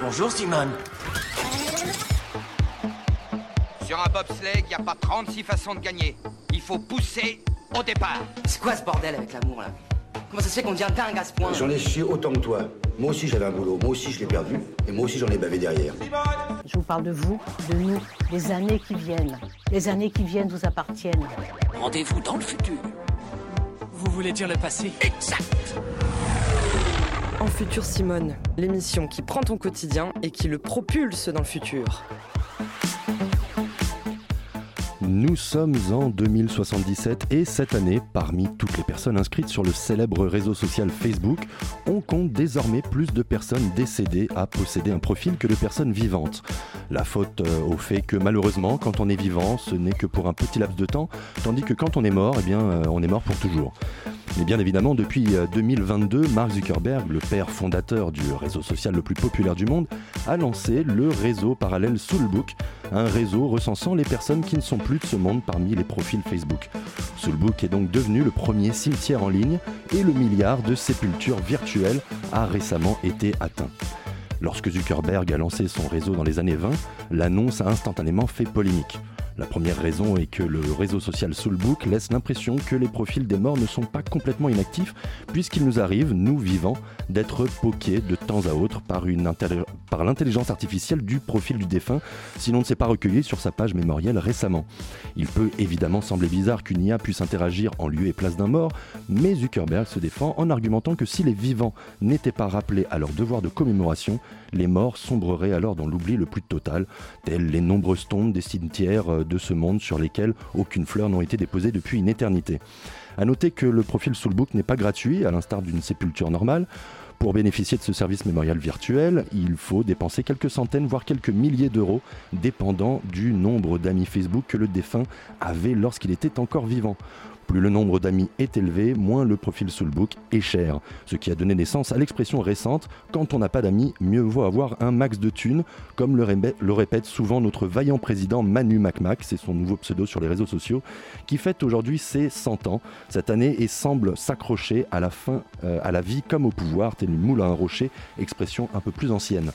Bonjour Simone. Sur un bobsleigh, il n'y a pas 36 façons de gagner. Il faut pousser au départ. C'est quoi ce bordel avec l'amour là Comment ça se fait qu'on devient dingue à ce point J'en ai chié autant que toi. Moi aussi j'avais un boulot, moi aussi je l'ai perdu, et moi aussi j'en ai bavé derrière. Je vous parle de vous, de nous, des années qui viennent. Les années qui viennent vous appartiennent. Rendez-vous dans le futur. Vous voulez dire le passé Exact Futur Simone, l'émission qui prend ton quotidien et qui le propulse dans le futur. Nous sommes en 2077 et cette année, parmi toutes les personnes inscrites sur le célèbre réseau social Facebook, on compte désormais plus de personnes décédées à posséder un profil que de personnes vivantes. La faute euh, au fait que malheureusement, quand on est vivant, ce n'est que pour un petit laps de temps, tandis que quand on est mort, eh bien, euh, on est mort pour toujours. Mais bien évidemment, depuis 2022, euh, Mark Zuckerberg, le père fondateur du réseau social le plus populaire du monde, a lancé le réseau parallèle Soulbook, un réseau recensant les personnes qui ne sont plus de ce monde parmi les profils Facebook. Soulbook est donc devenu le premier cimetière en ligne et le milliard de sépultures virtuelles a récemment été atteint. Lorsque Zuckerberg a lancé son réseau dans les années 20, l'annonce a instantanément fait polémique. La première raison est que le réseau social Soulbook laisse l'impression que les profils des morts ne sont pas complètement inactifs, puisqu'il nous arrive, nous vivants, d'être poqués de temps à autre par, l'intelligence artificielle du profil du défunt, si l'on ne s'est pas recueilli sur sa page mémorielle récemment. Il peut évidemment sembler bizarre qu'une IA puisse interagir en lieu et place d'un mort, mais Zuckerberg se défend en argumentant que si les vivants n'étaient pas rappelés à leur devoir de commémoration, les morts sombreraient alors dans l'oubli le plus total, tels les nombreuses tombes des cimetières euh, de ce monde sur lesquels aucune fleur n'a été déposée depuis une éternité. A noter que le profil Soulbook n'est pas gratuit, à l'instar d'une sépulture normale. Pour bénéficier de ce service mémorial virtuel, il faut dépenser quelques centaines, voire quelques milliers d'euros, dépendant du nombre d'amis Facebook que le défunt avait lorsqu'il était encore vivant. Plus le nombre d'amis est élevé, moins le profil Soulbook est cher. Ce qui a donné naissance à l'expression récente quand on n'a pas d'amis, mieux vaut avoir un max de thunes, comme le, répète souvent notre vaillant président Manu MacMac, c'est son nouveau pseudo sur les réseaux sociaux, qui fête aujourd'hui ses 100 ans cette année et semble s'accrocher à la fin, euh, à la vie comme au pouvoir, tel une moule à un rocher, expression un peu plus ancienne.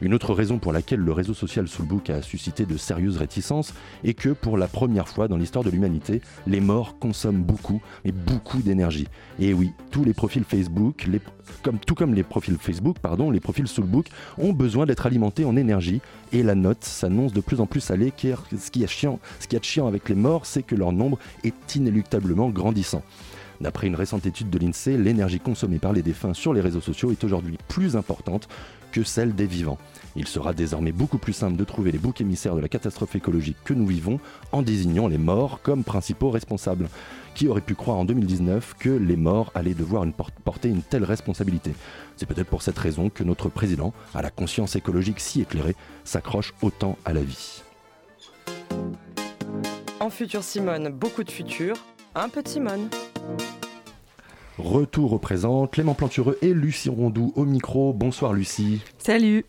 Une autre raison pour laquelle le réseau social Soulbook a suscité de sérieuses réticences est que pour la première fois dans l'histoire de l'humanité, les morts consomment beaucoup, mais beaucoup d'énergie. Et oui, tous les profils Facebook, comme, tout comme les profils Facebook, pardon, les profils Soulbook ont besoin d'être alimentés en énergie et la note s'annonce de plus en plus salée car ce qui ce qui est chiant avec les morts, c'est que leur nombre est inéluctablement grandissant. D'après une récente étude de l'INSEE, l'énergie consommée par les défunts sur les réseaux sociaux est aujourd'hui plus importante que celle des vivants. Il sera désormais beaucoup plus simple de trouver les boucs émissaires de la catastrophe écologique que nous vivons en désignant les morts comme principaux responsables. Qui aurait pu croire en 2019 que les morts allaient devoir porter une telle responsabilité? C'est peut-être pour cette raison que notre président, à la conscience écologique si éclairée, s'accroche autant à la vie. En futur Simone, beaucoup de futur, un peu de Simone. Retour au présent, Clément Plantureux et Lucie Rondou au micro. Bonsoir Lucie. Salut.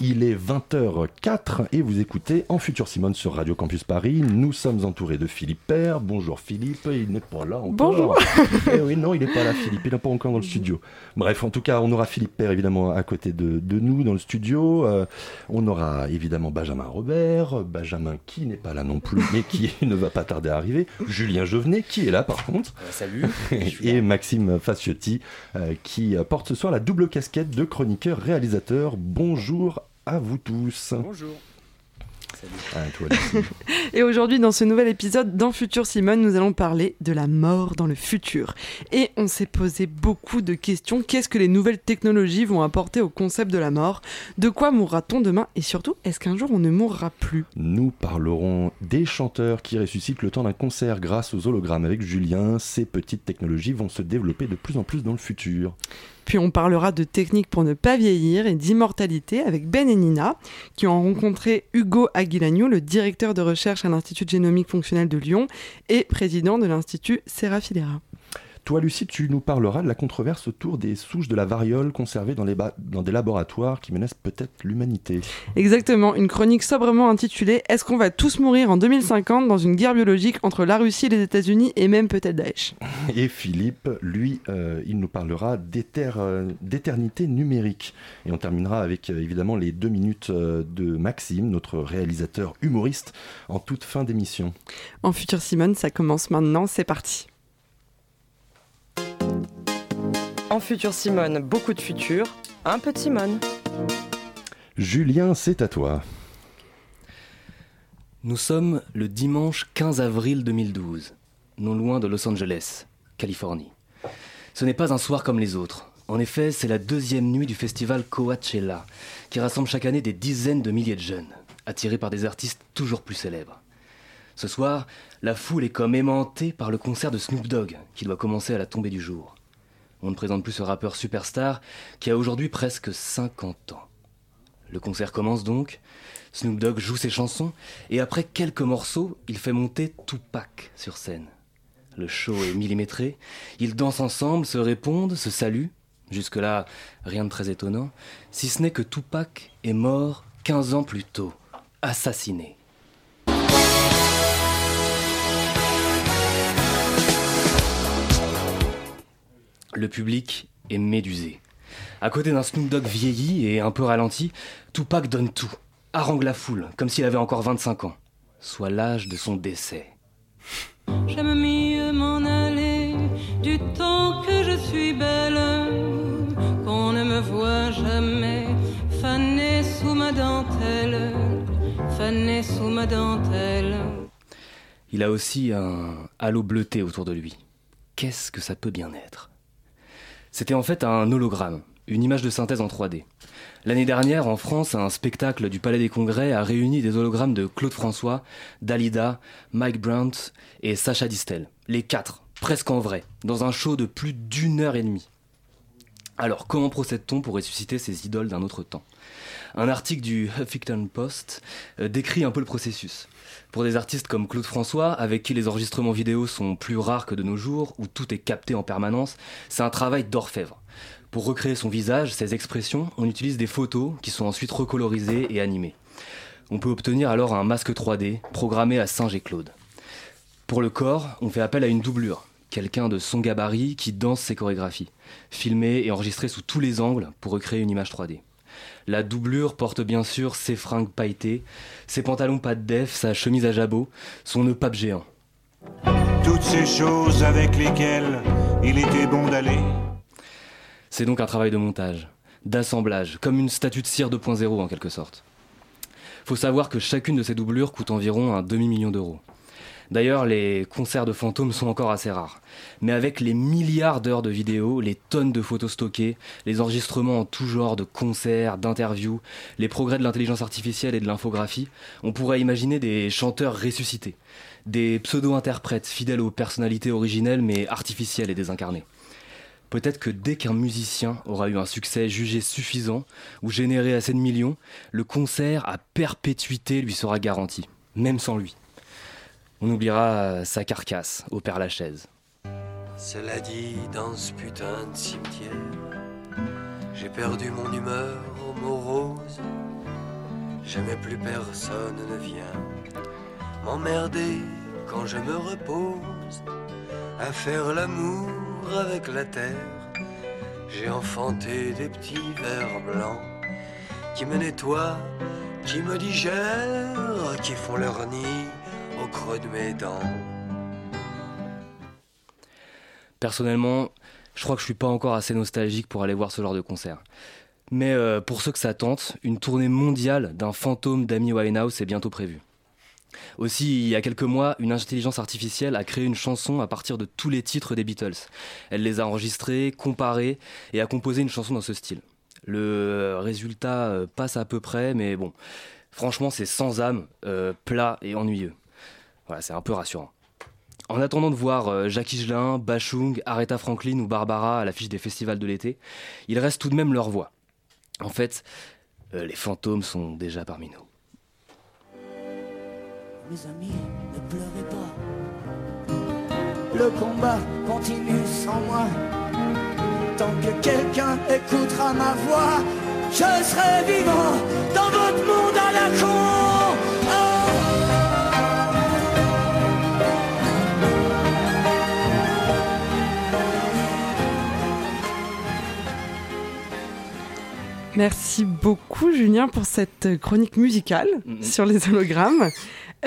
Il est 20h04 et vous écoutez En Futur Simone sur Radio Campus Paris. Nous sommes entourés de Philippe Père. Bonjour Philippe, il n'est pas là encore. Bonjour. eh oui, non, il n'est pas là Philippe, il n'est pas encore dans le studio. Bref, en tout cas, on aura Philippe Père évidemment à côté de, nous dans le studio. Euh, on aura évidemment Benjamin Robert, Benjamin qui n'est pas là non plus, mais qui ne va pas tarder à arriver. Julien Jovenet qui est là par contre. Euh, salut. et Maxime Faciotti, euh, qui porte ce soir la double casquette de Bonjour à vous tous. Bonjour. et aujourd'hui, dans ce nouvel épisode dans Futur Simone, nous allons parler de la mort dans le futur. Et on s'est posé beaucoup de questions. Qu'est-ce que les nouvelles technologies vont apporter au concept de la mort? De quoi mourra-t-on demain? Et surtout, est-ce qu'un jour on ne mourra plus? Nous parlerons des chanteurs qui ressuscitent le temps d'un concert grâce aux hologrammes avec Julien. Ces petites technologies vont se développer de plus en plus dans le futur. Puis on parlera de techniques pour ne pas vieillir et d'immortalité avec Ben et Nina, qui ont rencontré Hugo Aguilagnou, le directeur de recherche à l'Institut génomique fonctionnel de Lyon et président de l'Institut Serafilera. Toi, Lucie, tu nous parleras de la controverse autour des souches de la variole conservées dans, les dans des laboratoires qui menacent peut-être l'humanité. Exactement, une chronique sobrement intitulée Est-ce qu'on va tous mourir en 2050 dans une guerre biologique entre la Russie et les États-Unis et même peut-être Daesh? Et Philippe, lui, euh, il nous parlera euh, d'éternité numérique. Et on terminera avec euh, évidemment les deux minutes de Maxime, notre réalisateur humoriste, en toute fin d'émission. En Futur Simone, ça commence maintenant, c'est parti. En Futur Simone, beaucoup de futur, un peu de Simone. Julien, c'est à toi. Nous sommes le dimanche 15 avril 2012, non loin de Los Angeles, Californie. Ce n'est pas un soir comme les autres. En effet, c'est la deuxième nuit du festival Coachella, qui rassemble chaque année des dizaines de milliers de jeunes, attirés par des artistes toujours plus célèbres. Ce soir, la foule est comme aimantée par le concert de Snoop Dogg, qui doit commencer à la tombée du jour. On ne présente plus ce rappeur superstar qui a aujourd'hui presque 50 ans. Le concert commence donc, Snoop Dogg joue ses chansons, et après quelques morceaux, il fait monter Tupac sur scène. Le show est millimétré, ils dansent ensemble, se répondent, se saluent. Jusque-là, rien de très étonnant, si ce n'est que Tupac est mort 15 ans plus tôt, assassiné. Le public est médusé. À côté d'un Snoop Dogg vieilli et un peu ralenti, Tupac donne tout, harangue la foule, comme s'il avait encore 25 ans, soit l'âge de son décès. J'aime mieux m'en aller du temps que je suis belle, qu'on ne me voit jamais, fanée sous ma dentelle, fanée sous ma dentelle. Il a aussi un halo bleuté autour de lui. Qu'est-ce que ça peut bien être? C'était en fait un hologramme, une image de synthèse en 3D. L'année dernière, en France, un spectacle du Palais des Congrès a réuni des hologrammes de Claude François, Dalida, Mike Brandt et Sacha Distel. Les quatre, presque en vrai, dans un show de plus d'une heure et demie. Alors, comment procède-t-on pour ressusciter ces idoles d'un autre temps? Un article du Huffington Post euh, décrit un peu le processus. Pour des artistes comme Claude François, avec qui les enregistrements vidéo sont plus rares que de nos jours, où tout est capté en permanence, c'est un travail d'orfèvre. Pour recréer son visage, ses expressions, on utilise des photos qui sont ensuite recolorisées et animées. On peut obtenir alors un masque 3D programmé à Saint-Géclaude. Pour le corps, on fait appel à une doublure, quelqu'un de son gabarit qui danse ses chorégraphies, filmé et enregistré sous tous les angles pour recréer une image 3D. La doublure porte bien sûr ses fringues pailletées, ses pantalons pas de def, sa chemise à jabot, son nœud pape géant. Toutes ces choses avec lesquelles il était bon d'aller. C'est donc un travail de montage, d'assemblage, comme une statue de cire 2.0 en quelque sorte. Faut savoir que chacune de ces doublures coûte environ un demi-million d'euros. D'ailleurs, les concerts de fantômes sont encore assez rares. Mais avec les milliards d'heures de vidéos, les tonnes de photos stockées, les enregistrements en tout genre de concerts, d'interviews, les progrès de l'intelligence artificielle et de l'infographie, on pourrait imaginer des chanteurs ressuscités, des pseudo-interprètes fidèles aux personnalités originelles mais artificielles et désincarnées. Peut-être que dès qu'un musicien aura eu un succès jugé suffisant ou généré assez de millions, le concert à perpétuité lui sera garanti, même sans lui. On oubliera sa carcasse au Père Lachaise. Cela dit, dans ce putain de cimetière, j'ai perdu mon humeur morose. Jamais plus personne ne vient m'emmerder quand je me repose à faire l'amour avec la terre. J'ai enfanté des petits vers blancs qui me nettoient, qui me digèrent, qui font leur nid au creux de mes dents. Personnellement, je crois que je suis pas encore assez nostalgique pour aller voir ce genre de concert. Mais euh, pour ceux que ça tente, une tournée mondiale d'un fantôme d'Amy Winehouse est bientôt prévue. Aussi, il y a quelques mois, une intelligence artificielle a créé une chanson à partir de tous les titres des Beatles. Elle les a enregistrés, comparés et a composé une chanson dans ce style. Le résultat euh, passe à peu près, mais bon, franchement, c'est sans âme, euh, plat et ennuyeux. Voilà, c'est un peu rassurant. En attendant de voir euh, Jacques Higelin, Bachung, Aretha Franklin ou Barbara à l'affiche des festivals de l'été, il reste tout de même leur voix. En fait, euh, les fantômes sont déjà parmi nous. Mes amis, ne pleurez pas. Le combat continue sans que quelqu'un écoutera ma voix, je serai vivant dans votre monde à la con. Merci beaucoup Julien pour cette chronique musicale sur les hologrammes.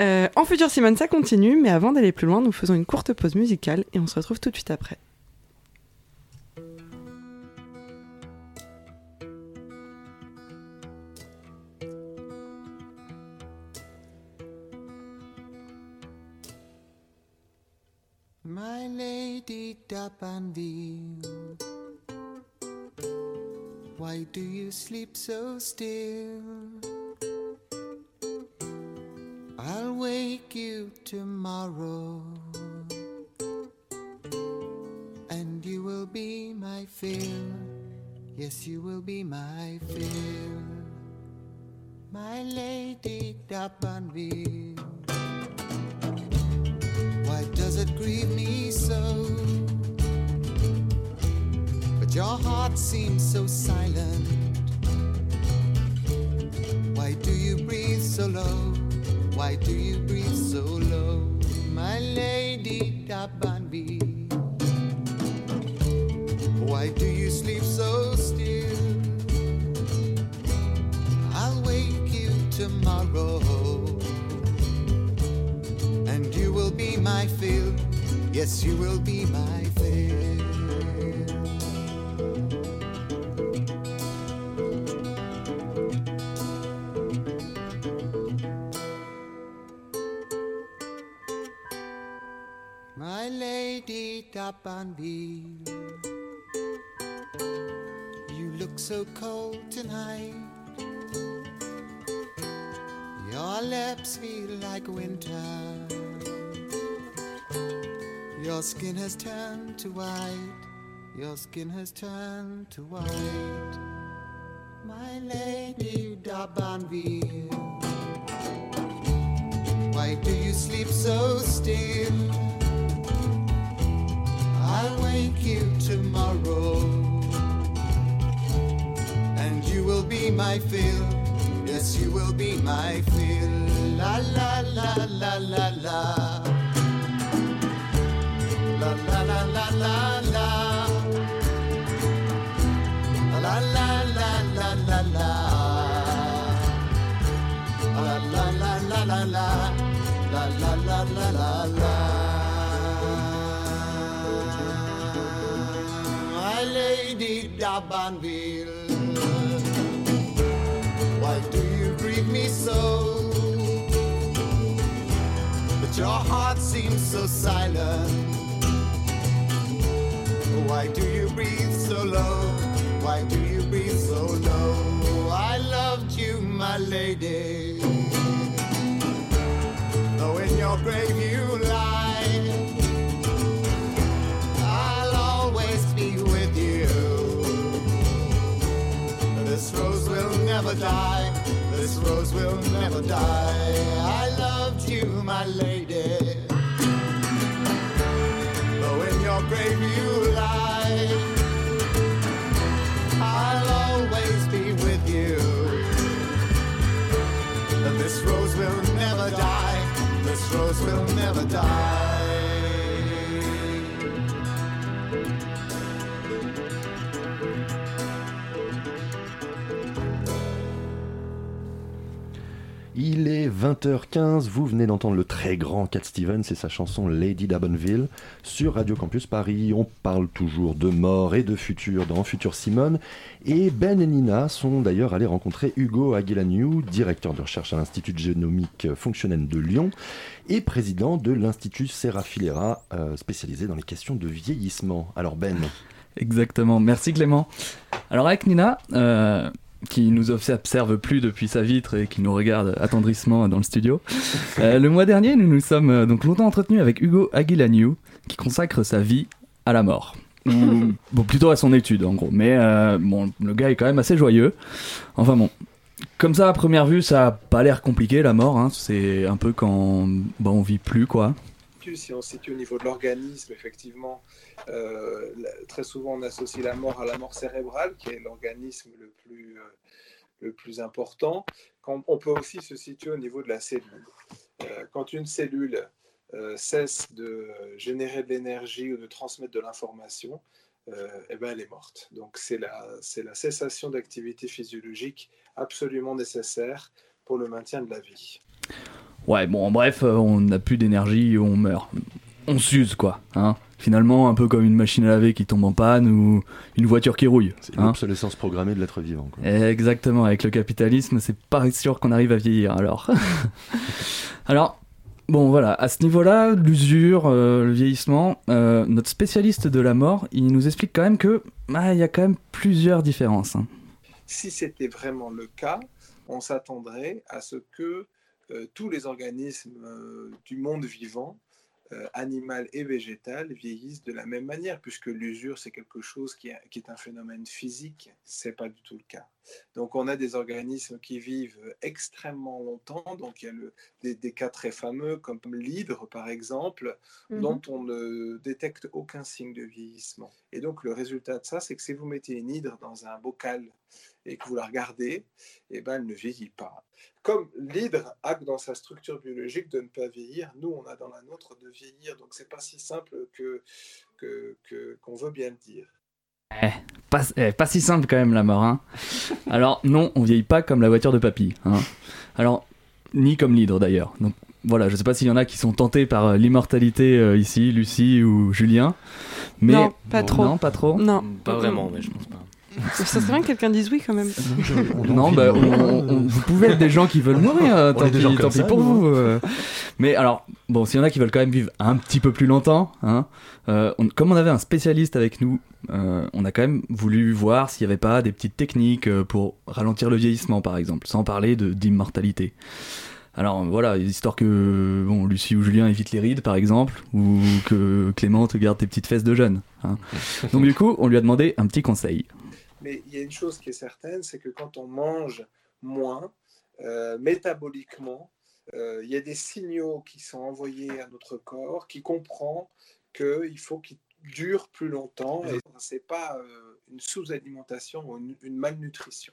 Euh, en futur Simone, ça continue, mais avant d'aller plus loin, nous faisons une courte pause musicale et on se retrouve tout de suite après. My lady Dapanville, why do you sleep so still? I'll wake you tomorrow, and you will be my fill. Yes, you will be my fill. My lady Dapanville. Why does it grieve me so? Your heart seems so silent. Why do you breathe so low? Why do you breathe so low? My lady Dabanbi. Why do you sleep so still? I'll wake you tomorrow and you will be my fill. Yes, you will be my lady Dabanville, you look so cold tonight. Your lips feel like winter. Your skin has turned to white. Your skin has turned to white. My lady Dabanville, why do you sleep so still? I'll wake you tomorrow, and you will be my fill. Yes, you will be my fill. La la la la la la. La la la la la la. La la la la la la. La la la la la la. La la la la la la. Dabanville. Why do you grieve me so? But your heart seems so silent. Why do you breathe so low? Why do you breathe so low? I loved you, my lady. Though in your grave you lie, never die. This rose will never die. I loved you, my lady. Though in your grave you lie, I'll always be with you. This rose will never die. This rose will never die. Il est 20h15, vous venez d'entendre le très grand Cat Stevens et sa chanson Lady Dabonville sur Radio Campus Paris. On parle toujours de mort et de futur dans Futur Simone. Et Ben et Nina sont d'ailleurs allés rencontrer Hugo Aguilaniou, directeur de recherche à l'Institut génomique fonctionnel de Lyon et président de l'Institut Serafilera, euh, spécialisé dans les questions de vieillissement. Alors Ben Exactement, merci Clément. Alors avec Nina, euh, qui nous observe plus depuis sa vitre et qui nous regarde attendrissement dans le studio, euh, le mois dernier nous nous sommes euh, donc longtemps entretenus avec Hugo Aguilaniou, qui consacre sa vie à la mort. Ou, bon, plutôt à son étude en gros, mais euh, bon, le gars est quand même assez joyeux. Enfin bon, comme ça à première vue ça a pas l'air compliqué la mort, hein. c'est un peu quand bah, on vit plus quoi. Si on se situe au niveau de l'organisme, effectivement, euh, très souvent on associe la mort à la mort cérébrale, qui est l'organisme le plus, euh, important. Quand, on peut aussi se situer au niveau de la cellule. Euh, quand une cellule cesse de générer de l'énergie ou de transmettre de l'information, eh ben, elle est morte. Donc c'est la, la cessation d'activité physiologique absolument nécessaire pour le maintien de la vie. Ouais, bon, en bref, euh, on n'a plus d'énergie, on meurt. On s'use, quoi. Hein Finalement, un peu comme une machine à laver qui tombe en panne ou une voiture qui rouille. C'est hein. l'obsolescence programmée de l'être vivant. quoi. Exactement, avec le capitalisme, c'est pas sûr qu'on arrive à vieillir alors. alors, bon voilà, à ce niveau-là, l'usure, euh, le vieillissement, euh, notre spécialiste de la mort, il nous explique quand même que ah, il y a quand même plusieurs différences. hein. Si c'était vraiment le cas, on s'attendrait à ce que euh, tous les organismes euh, du monde vivant, euh, animal et végétal, vieillissent de la même manière, puisque l'usure, c'est quelque chose qui est, qui est un phénomène physique, c'est pas du tout le cas. Donc on a des organismes qui vivent extrêmement longtemps, donc il y a le- des, des cas très fameux comme l'hydre par exemple, Mhm. dont on ne détecte aucun signe de vieillissement. Et donc le résultat de ça, c'est que si vous mettez une hydre dans un bocal et que vous la regardez, eh ben, elle ne vieillit pas. Comme l'hydre a dans sa structure biologique de ne pas vieillir, nous, on a dans la nôtre de vieillir. Donc, c'est pas si simple que que- que- qu'on veut bien le dire. Eh, pas, eh, pas si simple quand même la mort. Hein. Alors non, on vieillit pas comme la voiture de papy. Hein. Alors ni comme l'hydre d'ailleurs. Donc voilà, je sais pas s'il y en a qui sont tentés par euh, l'immortalité euh, ici, Lucie ou Julien. Mais Non, pas trop. Non, pas trop. Non. Pas vraiment, mais je pense pas. Ça serait bien que quelqu'un dise oui quand même. Non, bah, on- on- vous pouvez être des gens qui veulent mourir, euh, tant pis, gens tant pis ça, pour nous, vous. euh. Mais alors, bon, s'il y en a qui veulent quand même vivre un petit peu plus longtemps, hein, euh, on- comme on avait un spécialiste avec nous, euh, on a quand même voulu voir s'il n'y avait pas des petites techniques pour ralentir le vieillissement, par exemple, sans parler de- d'immortalité. Alors voilà, histoire que bon, Lucie ou Julien évitent les rides, par exemple, ou que Clément te garde tes petites fesses de jeune. hein. Donc du coup, on lui a demandé un petit conseil. Mais il y a une chose qui est certaine, c'est que quand on mange moins, euh, métaboliquement, euh, il y a des signaux qui sont envoyés à notre corps qui comprend qu'il faut qu'il dure plus longtemps et ce n'est pas euh, une sous-alimentation ou une, malnutrition.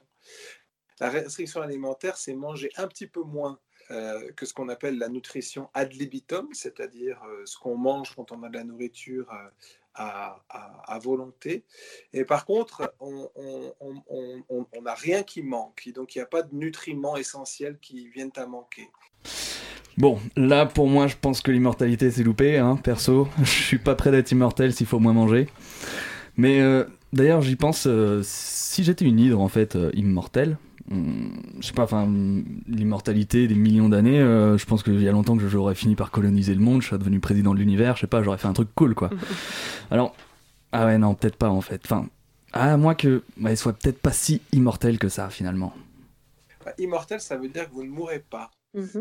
La restriction alimentaire, c'est manger un petit peu moins que ce qu'on appelle la nutrition ad libitum, c'est-à-dire ce qu'on mange quand on a de la nourriture à, volonté. Et par contre, on n'a rien qui manque. Donc, il n'y a pas de nutriments essentiels qui viennent à manquer. Bon, là pour moi, je pense que l'immortalité c'est loupé, hein, perso. Je suis pas prêt d'être immortel s'il faut moins manger. Mais euh, d'ailleurs, j'y pense, euh, si j'étais une hydre en fait euh, immortelle, je sais pas, enfin, hum, l'immortalité des millions d'années, euh, je pense qu'il y a longtemps que j'aurais fini par coloniser le monde, je serais devenu président de l'univers, je sais pas, j'aurais fait un truc cool quoi. Alors, ah ouais, non, peut-être pas en fait. Enfin, à moins que bah, elle soit peut-être pas si immortelle que ça finalement. Bah, Immortel, ça veut dire que vous ne mourrez pas.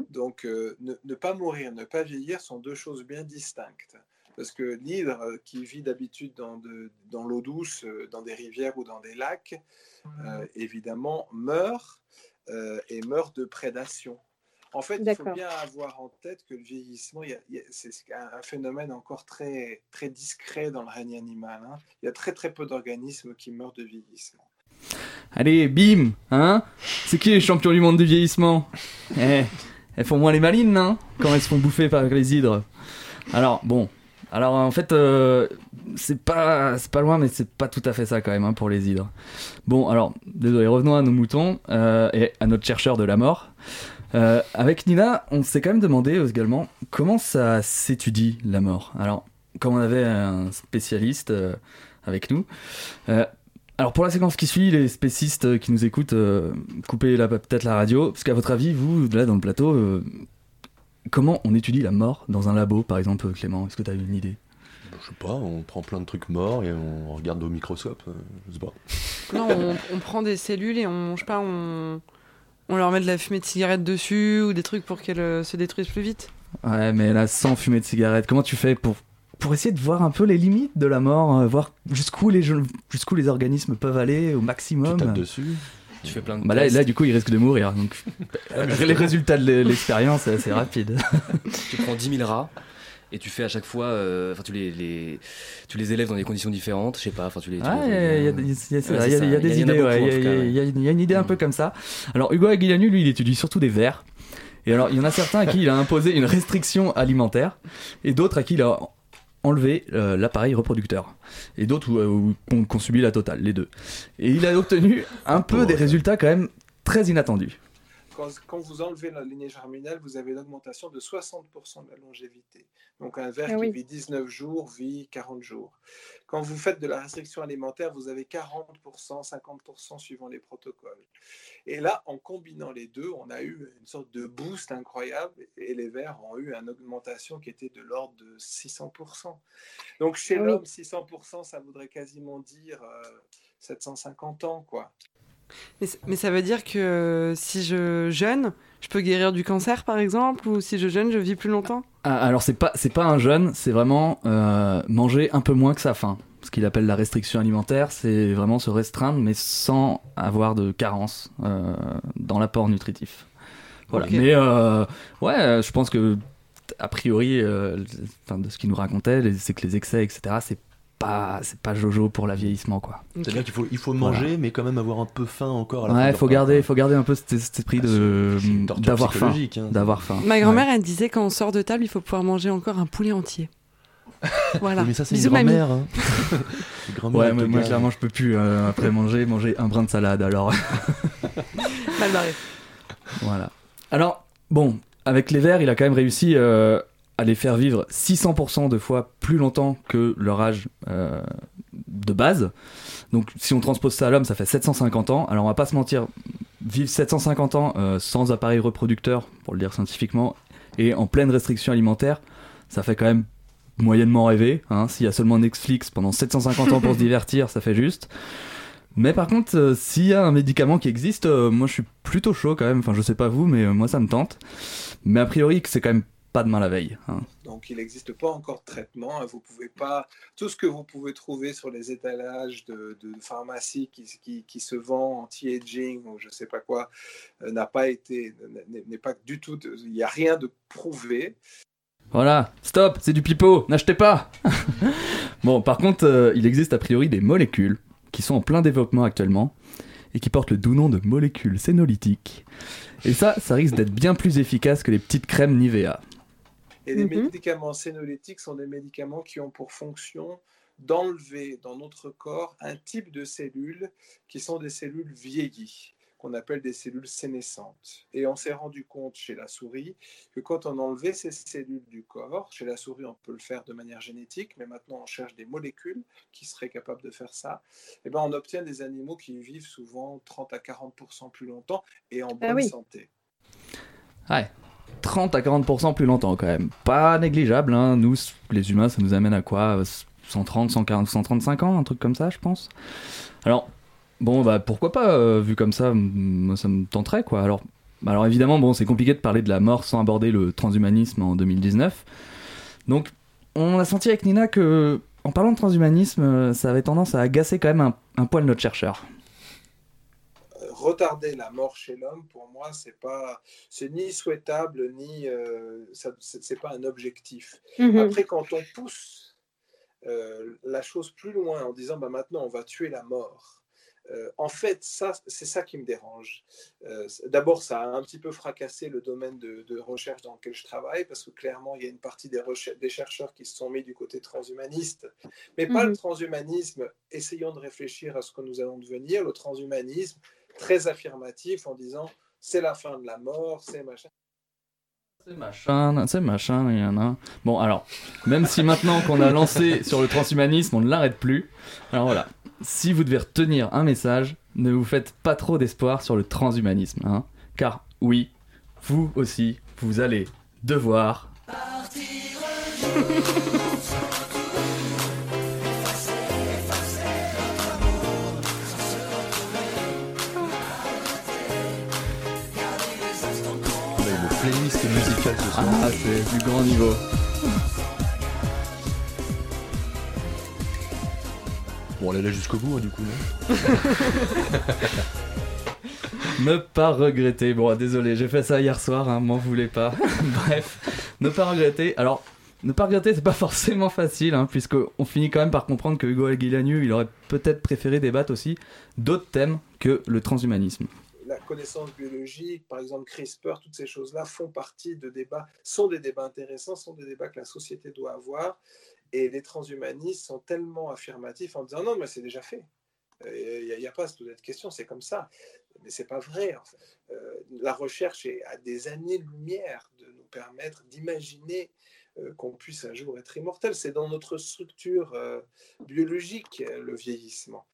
Donc, euh, ne, ne pas mourir, ne pas vieillir sont deux choses bien distinctes. Parce que l'hydre, euh, qui vit d'habitude dans, de- dans l'eau douce, euh, dans des rivières ou dans des lacs, euh, évidemment, meurt euh, et meurt de prédation. En fait, il faut bien avoir en tête que le vieillissement, il y a- il y a- c'est un, un phénomène encore très, très discret dans le règne animal. hein. Il y a très très peu d'organismes qui meurent de vieillissement. Allez, bim, hein C'est qui les champions du monde du vieillissement? Eh, elles font moins les malines, hein Quand elles se font bouffer par les hydres. Alors, bon. Alors, en fait, euh, c'est pas, loin, mais c'est pas tout à fait ça quand même hein, pour les hydres. Bon, alors, désolé, revenons à nos moutons euh, et à notre chercheur de la mort. Euh, avec Nina, on s'est quand même demandé également comment ça s'étudie la mort? Alors, comme on avait un spécialiste avec nous, alors pour la séquence qui suit, les spécistes qui nous écoutent, coupez peut-être la radio, parce qu'à votre avis, vous, là dans le plateau, comment on étudie la mort dans un labo, par exemple, Clément? Est-ce que tu as une idée? Je sais pas, on prend plein de trucs morts et on regarde au microscope, euh, je sais pas. Non, on, on prend des cellules et on, je sais pas, on, on leur met de la fumée de cigarette dessus ou des trucs pour qu'elles euh, se détruisent plus vite. Ouais, mais là, sans fumer de cigarette, comment tu fais pour, pour essayer de voir un peu les limites de la mort, euh, voir jusqu'où les, jeux- jusqu'où les organismes peuvent aller au maximum? Tu tapes dessus Tu fais plein de Bah là, là, du coup, il risque de mourir. Donc, les résultats de l'expérience, c'est assez rapide. tu prends 10 000 rats et tu fais à chaque fois, euh, enfin tu les, les- tu les élèves dans des conditions différentes, je sais pas, enfin tu les. Ah, il y, a- y y Ouais, y y des idées, il y a- une idée un peu comme ça. Alors Hugo Aguilanu, lui, il étudie surtout des vers. Et alors, il y en a certains à qui il a imposé une restriction alimentaire, et d'autres à qui il a enlevé euh, l'appareil reproducteur. Et d'autres où, euh, où- qu'on qu'on subit la totale, les deux. Et il a obtenu un peu des résultats quand même très inattendus. Quand, quand vous enlevez la lignée germinale, vous avez une augmentation de 60% de la longévité. Donc un ver Ah qui vit 19 jours vit 40 jours. Quand vous faites de la restriction alimentaire, vous avez 40%, 50% suivant les protocoles. Et là, en combinant les deux, on a eu une sorte de boost incroyable et les vers ont eu une augmentation qui était de l'ordre de 600%. Donc chez Ah oui. l'homme, 600%, ça voudrait quasiment dire euh, 750 ans, quoi. Mais, ça veut dire que euh, si je jeûne, je peux guérir du cancer par exemple, ou si je jeûne, je vis plus longtemps? Ah, alors c'est pas c'est pas un jeûne, c'est vraiment euh, manger un peu moins que sa faim. Ce qu'il appelle la restriction alimentaire, c'est vraiment se restreindre, mais sans avoir de carence euh, dans l'apport nutritif. Voilà. Mais euh, ouais, je pense que a priori, de ce qu'il nous racontait, c'est que les excès, etc. C'est pas c'est pas Jojo pour la vieillissement quoi. C'est-à-dire qu'il faut, il faut Voilà. manger, mais quand même avoir un peu faim encore à la fin Ouais, il faut garder, quoi. faut garder un peu cet, cet esprit de torture d'avoir faim, hein. d'avoir faim. Ma grand-mère, elle disait quand on sort de table, il faut pouvoir manger encore un poulet entier. Voilà. Mais ça, c'est une Bisous, mamie. grand-mère, hein. Une grand-mère Ouais, mais moi gars. clairement je peux plus euh, après manger manger un brin de salade alors. Mal barré. Voilà. Alors, bon, avec les vers, il a quand même réussi euh, à les faire vivre 600% de fois plus longtemps que leur âge euh, de base. Donc, si on transpose ça à l'homme, ça fait 750 ans. Alors, on va pas se mentir, vivre 750 ans euh, sans appareil reproducteur, pour le dire scientifiquement, et en pleine restriction alimentaire, ça fait quand même moyennement rêver. Hein. S'il y a seulement Netflix pendant 750 ans pour se divertir, ça fait juste. Mais par contre, euh, s'il y a un médicament qui existe, euh, moi je suis plutôt chaud quand même. Enfin, je sais pas vous, mais euh, moi ça me tente. Mais a priori, que c'est quand même pas demain la veille. hein. Donc, il n'existe pas encore de traitement. hein. Vous pouvez pas. Tout ce que vous pouvez trouver sur les étalages de, de pharmacie qui, qui, qui se vend anti-aging ou je sais pas quoi euh, n'a pas été, n'est pas du tout. Il n'y a rien de prouvé. Voilà, stop, c'est du pipeau, n'achetez pas Bon, par contre, euh, il existe a priori des molécules qui sont en plein développement actuellement et qui portent le doux nom de molécules sénolytiques. Et ça, ça risque d'être bien plus efficace que les petites crèmes Nivea. Et les Mhm. médicaments sénolytiques sont des médicaments qui ont pour fonction d'enlever dans notre corps un type de cellules qui sont des cellules vieillies, qu'on appelle des cellules sénescentes. Et on s'est rendu compte chez la souris que quand on enlevait ces cellules du corps, chez la souris on peut le faire de manière génétique, mais maintenant on cherche des molécules qui seraient capables de faire ça, et ben on obtient des animaux qui vivent souvent 30 à 40% plus longtemps et en bonne Ah oui. santé. Ouais, 30 à 40% plus longtemps quand même. Pas négligeable, hein. Nous, les humains, ça nous amène à quoi? 130, 140, 135 ans, un truc comme ça, je pense. Alors, bon, bah pourquoi pas, euh, vu comme ça, moi ça me tenterait, quoi. Alors, évidemment, bon, c'est compliqué de parler de la mort sans aborder le transhumanisme en 2019. Donc, on a senti avec Nina que, en parlant de transhumanisme, euh, ça avait tendance à agacer quand même un poil notre chercheur. Retarder la mort chez l'homme, pour moi, c'est pas, c'est ni souhaitable ni, euh, c'est pas un objectif. Mhm. Après, quand on pousse euh, la chose plus loin en disant, bah maintenant, on va tuer la mort. euh, en fait, ça, c'est ça qui me dérange. Euh, D'abord, ça a un petit peu fracassé le domaine de, de recherche dans lequel je travaille, parce que clairement, il y a une partie des, chercheurs qui se sont mis du côté transhumaniste, mais pas Mhm. le transhumanisme. Essayons de réfléchir à ce que nous allons devenir, le transhumanisme très affirmatif en disant c'est la fin de la mort, c'est machin. C'est machin, c'est machin, il y en a. Bon, alors, même si maintenant qu'on a lancé sur le transhumanisme, on ne l'arrête plus. Alors voilà, si vous devez retenir un message, ne vous faites pas trop d'espoir sur le transhumanisme. Hein, car oui, vous aussi, vous allez devoir. On playlist musicale ce soir. Ah, c'est du grand niveau. Bon, on est là jusqu'au bout, hein, du coup. non Ne pas regretter. Bon, désolé, j'ai fait ça hier soir, hein, m'en voulez pas. Bref, ne pas regretter. Alors, Ne pas regretter, c'est pas forcément facile, hein, puisqu'on finit quand même par comprendre que Hugo Aguilagnu, il aurait peut-être préféré débattre aussi d'autres thèmes que le transhumanisme. La connaissance biologique, par exemple CRISPR, toutes ces choses-là font partie de débats, sont des débats intéressants, sont des débats que la société doit avoir. Et les transhumanistes sont tellement affirmatifs en disant non, mais c'est déjà fait. Il n'y a, pas toute question, c'est comme ça. Mais c'est pas vrai. Euh, la recherche est à des années-lumière de nous permettre d'imaginer euh, qu'on puisse un jour être immortel. C'est dans notre structure euh, biologique, le vieillissement.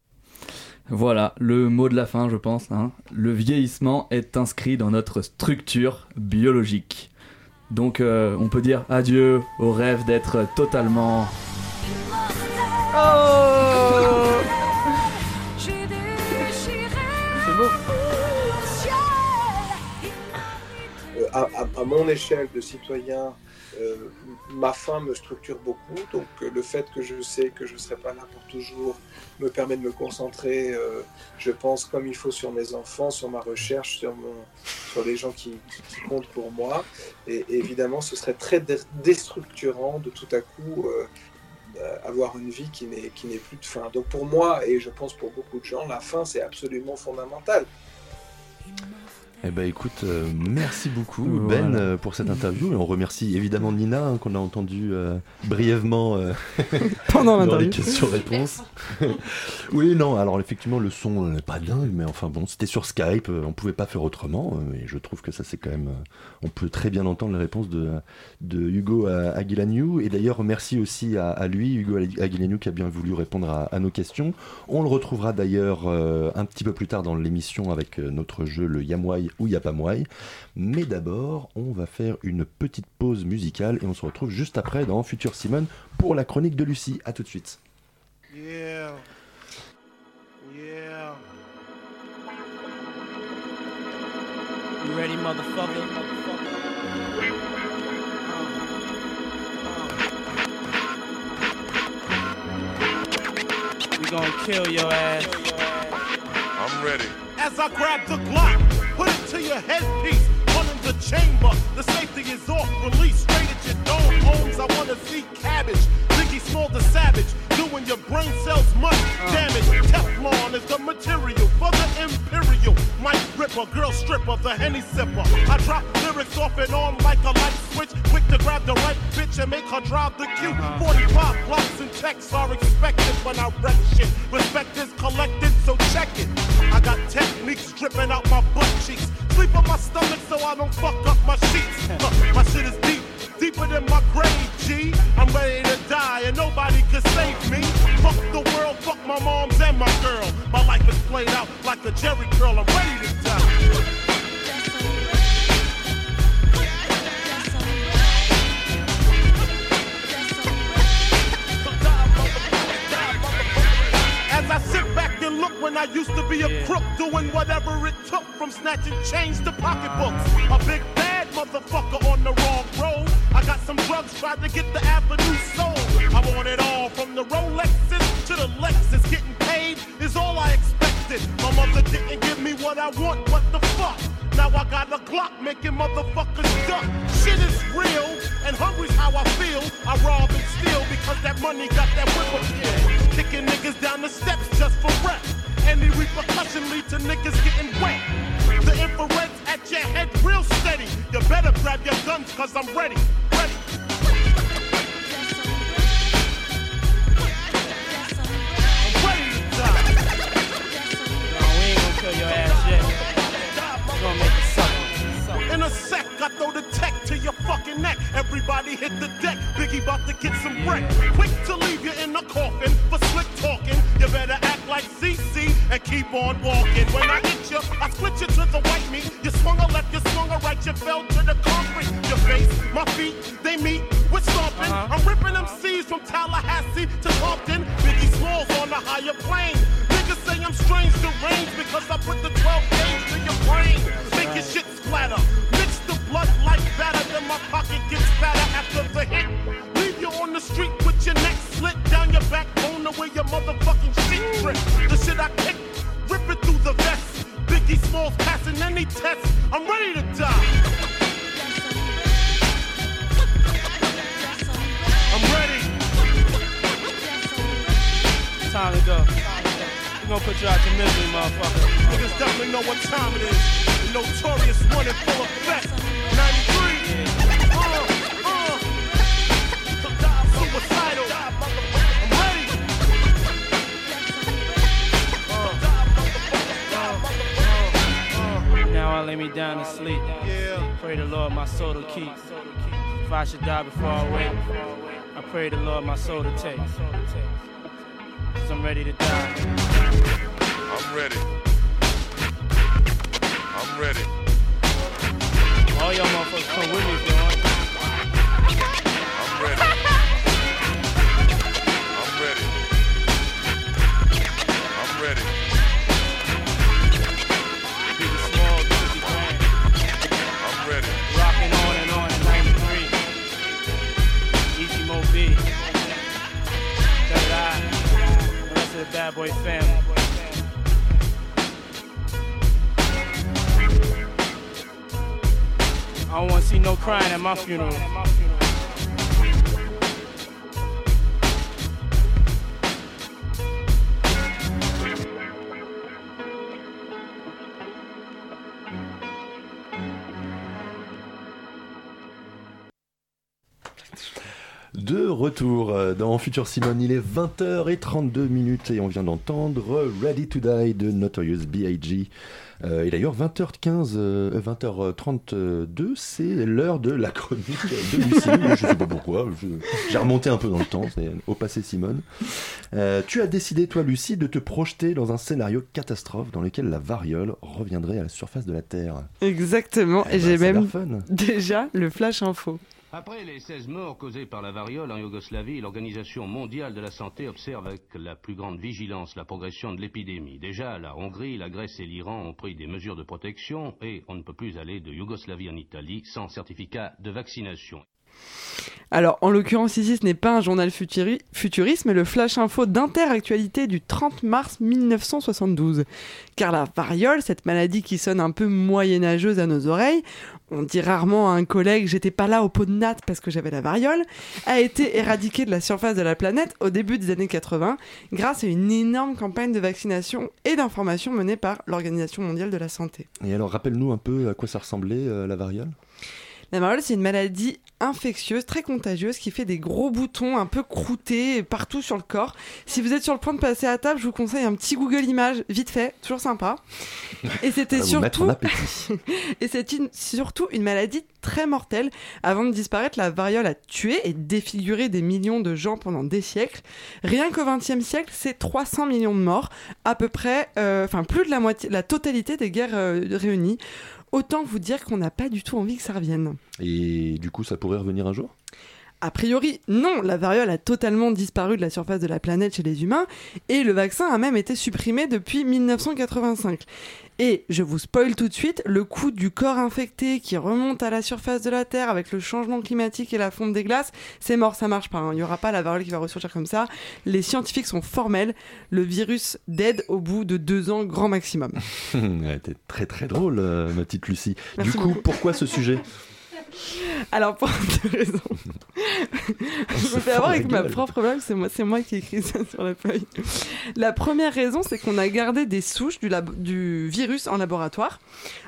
Voilà, le mot de la fin, je pense. Hein. Le vieillissement est inscrit dans notre structure biologique. Donc on peut dire adieu au rêve d'être totalement... Oh à, mon échelle de citoyen, euh, ma fin me structure beaucoup. Donc euh, le fait que je sais que je ne serai pas là pour toujours me permet de me concentrer, euh, je pense, comme il faut sur mes enfants, sur ma recherche, sur les gens qui, comptent pour moi. Et, évidemment, ce serait très déstructurant de tout à coup avoir une vie qui n'est plus de fin. Donc pour moi, et je pense pour beaucoup de gens, la fin, c'est absolument fondamental. Eh ben écoute, euh, merci beaucoup Ben euh, pour cette interview. Et on remercie évidemment Nina hein, qu'on a entendu euh, brièvement pendant dans les questions-réponses. oui, non, alors effectivement le son n'est pas dingue, mais enfin bon, c'était sur Skype, on pouvait pas faire autrement et je trouve que ça c'est quand même, on peut très bien entendre les réponses de, de Hugo Aguilagnou. Et d'ailleurs merci aussi à, lui, Hugo Aguilagnou qui a bien voulu répondre à, à nos questions. On le retrouvera d'ailleurs un petit peu plus tard dans l'émission avec notre jeu le Yamwai où il n'y a pas moyen. Mais d'abord, on va faire une petite pause musicale et on se retrouve juste après dans Future Simone pour la chronique de Lucie. A tout de suite. Yeah. Yeah. You ready, motherfucker? We gonna kill your ass. I'm ready. As I grab the Glock. To your headpiece. One in the chamber. The safety is off. Release straight at your dome. Homes, I wanna see cabbage. Biggie Small the Savage. Doing your brain cells much damage. Teflon is the material for the Imperial. Mike Ripper, girl stripper, the Henny sipper. I drop lyrics off and on like a light switch. Quick to grab the right bitch and make her drive the. Uh-huh. 45 blocks and texts are expected when I wreck shit. Respect is collected, so check it. I got techniques dripping out my butt cheeks. Sleep on my stomach so I don't fuck up my sheets. Uh, my shit is deep, deeper than my grave, G. I'm ready to die and nobody can save me. Fuck the world, fuck my moms and my girl. My life is played out like a Jerry curl. I'm ready to die. As I sit back look when I used to be a crook, doing whatever it took from snatching chains to pocketbooks. A big bad motherfucker on the wrong road. I got some drugs, tried to get the avenue sold. I want it all from the Rolexes to the Lexus. Getting paid is all I expected. My mother didn't give me what I want, what the fuck? Now I got a Glock making motherfuckers duck. Shit is real, and hungry's how I feel. I rob and steal because that money got that whip appeal. Kicking niggas down the steps just for rep. Any repercussion lead to niggas getting wet. The infrared's at your head real steady. You better grab your guns cause I'm ready. Ready. Fucking neck. Everybody hit the deck. Biggie about to get some wreck. Quick to leave you in the coffin for slick talking. You better act like CC and keep on walking. When I hit you, I split you to the white meat. You swung a left, you swung a right, you fell to the concrete. Your face, my feet, they meet. We're stomping. Uh-huh. I'm ripping them C's from Tallahassee to Compton. Biggie Smalls on a higher plane. Niggas say I'm strange, deranged because I put the 12 gauge to your brain. Make your shit splatter. Tell where your motherfucking shit trip. The shit I kick, ripping through the vest. Biggie Smalls passing any test. I'm ready to die. I'm ready. Time to go. We gon' put you out your misery, motherfucker. Niggas definitely know what time it is. The notorious one in full effect. Lay me down to sleep. Pray the Lord my soul to keep. If I should die before I wake, I pray the Lord my soul to take. Cause I'm ready to die. I'm ready. I'm ready. All y'all motherfuckers come with me want. I'm ready. De retour euh, dans Future Simone, il est 20h32 minutes et on vient d'entendre Ready to Die de Notorious B.I.G. Euh, et d'ailleurs 20h15, euh, 20h32, c'est l'heure de la chronique de Lucie. je sais pas pourquoi, j'ai remonté un peu dans le temps, c'est au passé Simone. Euh, tu as décidé, toi Lucie, de te projeter dans un scénario catastrophe dans lequel la variole reviendrait à la surface de la Terre. Exactement, Eh et ben, j'ai même déjà le flash info. Après les 16 morts causés par la variole en Yougoslavie, l'Organisation mondiale de la santé observe avec la plus grande vigilance la progression de l'épidémie. Déjà, la Hongrie, la Grèce et l'Iran ont pris des mesures de protection et on ne peut plus aller de Yougoslavie en Italie sans certificat de vaccination. Alors, en l'occurrence, ici, ce n'est pas un journal futuri- futuriste, mais le flash info d'interactualité du 30 mars 1972. Car la variole, cette maladie qui sonne un peu moyenâgeuse à nos oreilles, on dit rarement à un collègue j'étais pas là au pot de natte parce que j'avais la variole, a été éradiquée de la surface de la planète au début des années 80 grâce à une énorme campagne de vaccination et d'information menée par l'Organisation mondiale de la santé. Et alors rappelle-nous un peu à quoi ça ressemblait euh, la variole? La variole, c'est une maladie infectieuse, très contagieuse, qui fait des gros boutons un peu croûtés partout sur le corps. Si vous êtes sur le point de passer à table, je vous conseille un petit Google Images, vite fait, toujours sympa. Et c'était surtout, et c'est une- surtout une maladie très mortelle. Avant de disparaître, la variole a tué et défiguré des millions de gens pendant des siècles. Rien qu'au XXe siècle, c'est 300 millions de morts, à peu près, euh, enfin plus de la moitié, la totalité des guerres euh, réunies. Autant vous dire qu'on n'a pas du tout envie que ça revienne. Et du coup, ça pourrait revenir un jour? A priori, non, la variole a totalement disparu de la surface de la planète chez les humains et le vaccin a même été supprimé depuis 1985. Et je vous spoil tout de suite, le coût du corps infecté qui remonte à la surface de la Terre avec le changement climatique et la fonte des glaces, c'est mort, ça marche pas. hein. Il n'y aura pas la variole qui va ressurgir comme ça. Les scientifiques sont formels, le virus dead au bout de deux ans grand maximum. T'es très très drôle, euh, ma petite Lucie. Merci du coup, beaucoup. pourquoi ce sujet? Alors pour deux raisons. je me fais avoir avec ma propre blague, c'est moi, moi qui ai écrit ça sur la feuille. La première raison, c'est qu'on a gardé des souches du, virus en laboratoire.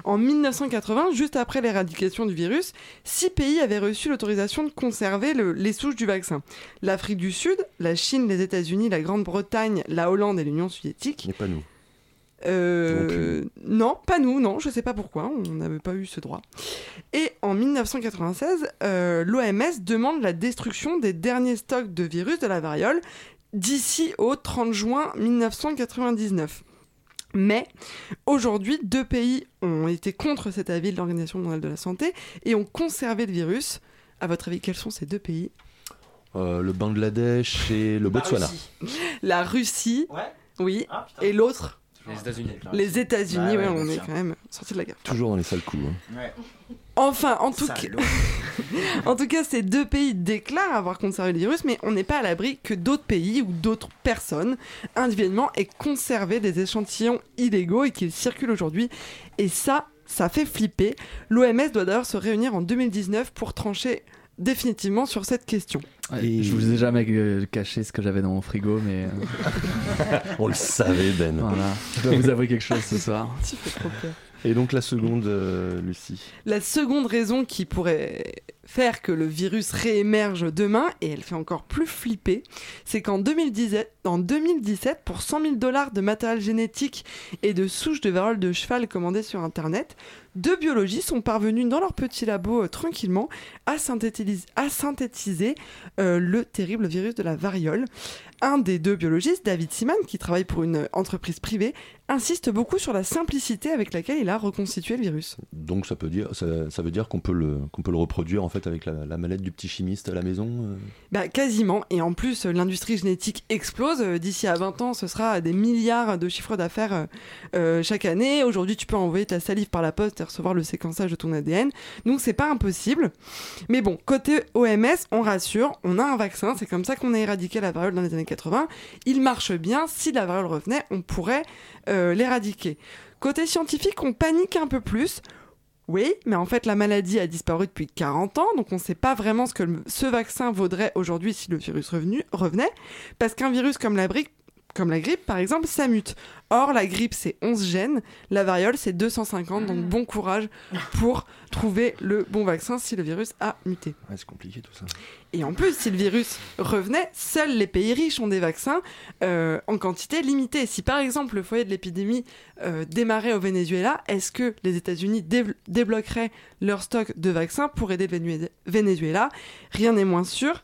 En 1980, juste après l'éradication du virus, six pays avaient reçu l'autorisation de conserver le- les souches du vaccin. L'Afrique du Sud, la Chine, les États-Unis, la Grande-Bretagne, la Hollande et l'Union soviétique. Mais pas nous. Euh, non, pas nous, non, je sais pas pourquoi, on n'avait pas eu ce droit. Et en 1996, euh, l'OMS demande la destruction des derniers stocks de virus de la variole d'ici au 30 juin 1999. Mais aujourd'hui, deux pays ont été contre cet avis de l'Organisation mondiale de la santé et ont conservé le virus. À votre avis, quels sont ces deux pays? Euh, Le Bangladesh et le Botswana. La Russie, oui, et l'autre? Les États-Unis. Les États-Unis, Ah ouais, ouais, on est quand même sorti de la guerre. Toujours dans les sales coups. hein. Enfin, en tout, cas... En tout cas, ces deux pays déclarent avoir conservé le virus, mais on n'est pas à l'abri que d'autres pays ou d'autres personnes, individuellement, aient conservé des échantillons illégaux et qu'ils circulent aujourd'hui. Et ça, ça fait flipper. L'OMS doit d'ailleurs se réunir en 2019 pour trancher définitivement sur cette question. Ouais, Je vous ai jamais euh, caché ce que j'avais dans mon frigo, mais. euh, On le savait, Ben. Voilà. Je dois vous avouer quelque chose ce soir. Tu fais trop peur. Et donc la seconde, euh, Lucie. La seconde raison qui pourrait faire que le virus réémerge demain, et elle fait encore plus flipper, c'est qu'en 2017, en 2017, pour 100 000 dollars de matériel génétique et de souches de variole de cheval commandées sur Internet, deux biologistes sont parvenus dans leur petit labo euh, tranquillement à synthétiser, à synthétiser euh, le terrible virus de la variole. Un des deux biologistes, David Siman, qui travaille pour une entreprise privée, insiste beaucoup sur la simplicité avec laquelle il a reconstitué le virus. Donc ça peut dire, ça, ça veut dire qu'on peut le qu'on peut le reproduire en fait avec la, la mallette du petit chimiste à la maison. euh? Bah, quasiment. Et en plus, euh, l'industrie génétique explose. Euh, D'ici à 20 ans, ce sera des milliards de chiffres d'affaires euh, euh, chaque année. Aujourd'hui, tu peux envoyer ta salive par la poste recevoir le séquençage de ton ADN. Donc, c'est pas impossible. Mais bon, côté OMS, on rassure, on a un vaccin. C'est comme ça qu'on a éradiqué la variole dans les années 80. Il marche bien. Si la variole revenait, on pourrait euh, l'éradiquer. Côté scientifique, on panique un peu plus. Oui, mais en fait, la maladie a disparu depuis 40 ans, donc on ne sait pas vraiment ce que ce vaccin vaudrait aujourd'hui si le virus revenait, parce qu'un virus comme la, brique- comme la grippe, par exemple, ça mute. Or, la grippe, c'est 11 gènes, la variole, c'est 250, donc bon courage pour trouver le bon vaccin si le virus a muté. Ouais, c'est compliqué tout ça. Et en plus, si le virus revenait, seuls les pays riches ont des vaccins euh, en quantité limitée. Si par exemple le foyer de l'épidémie euh, démarrait au Venezuela, est-ce que les États-Unis débloqueraient leur stock de vaccins pour aider le Venezuela? Rien n'est moins sûr.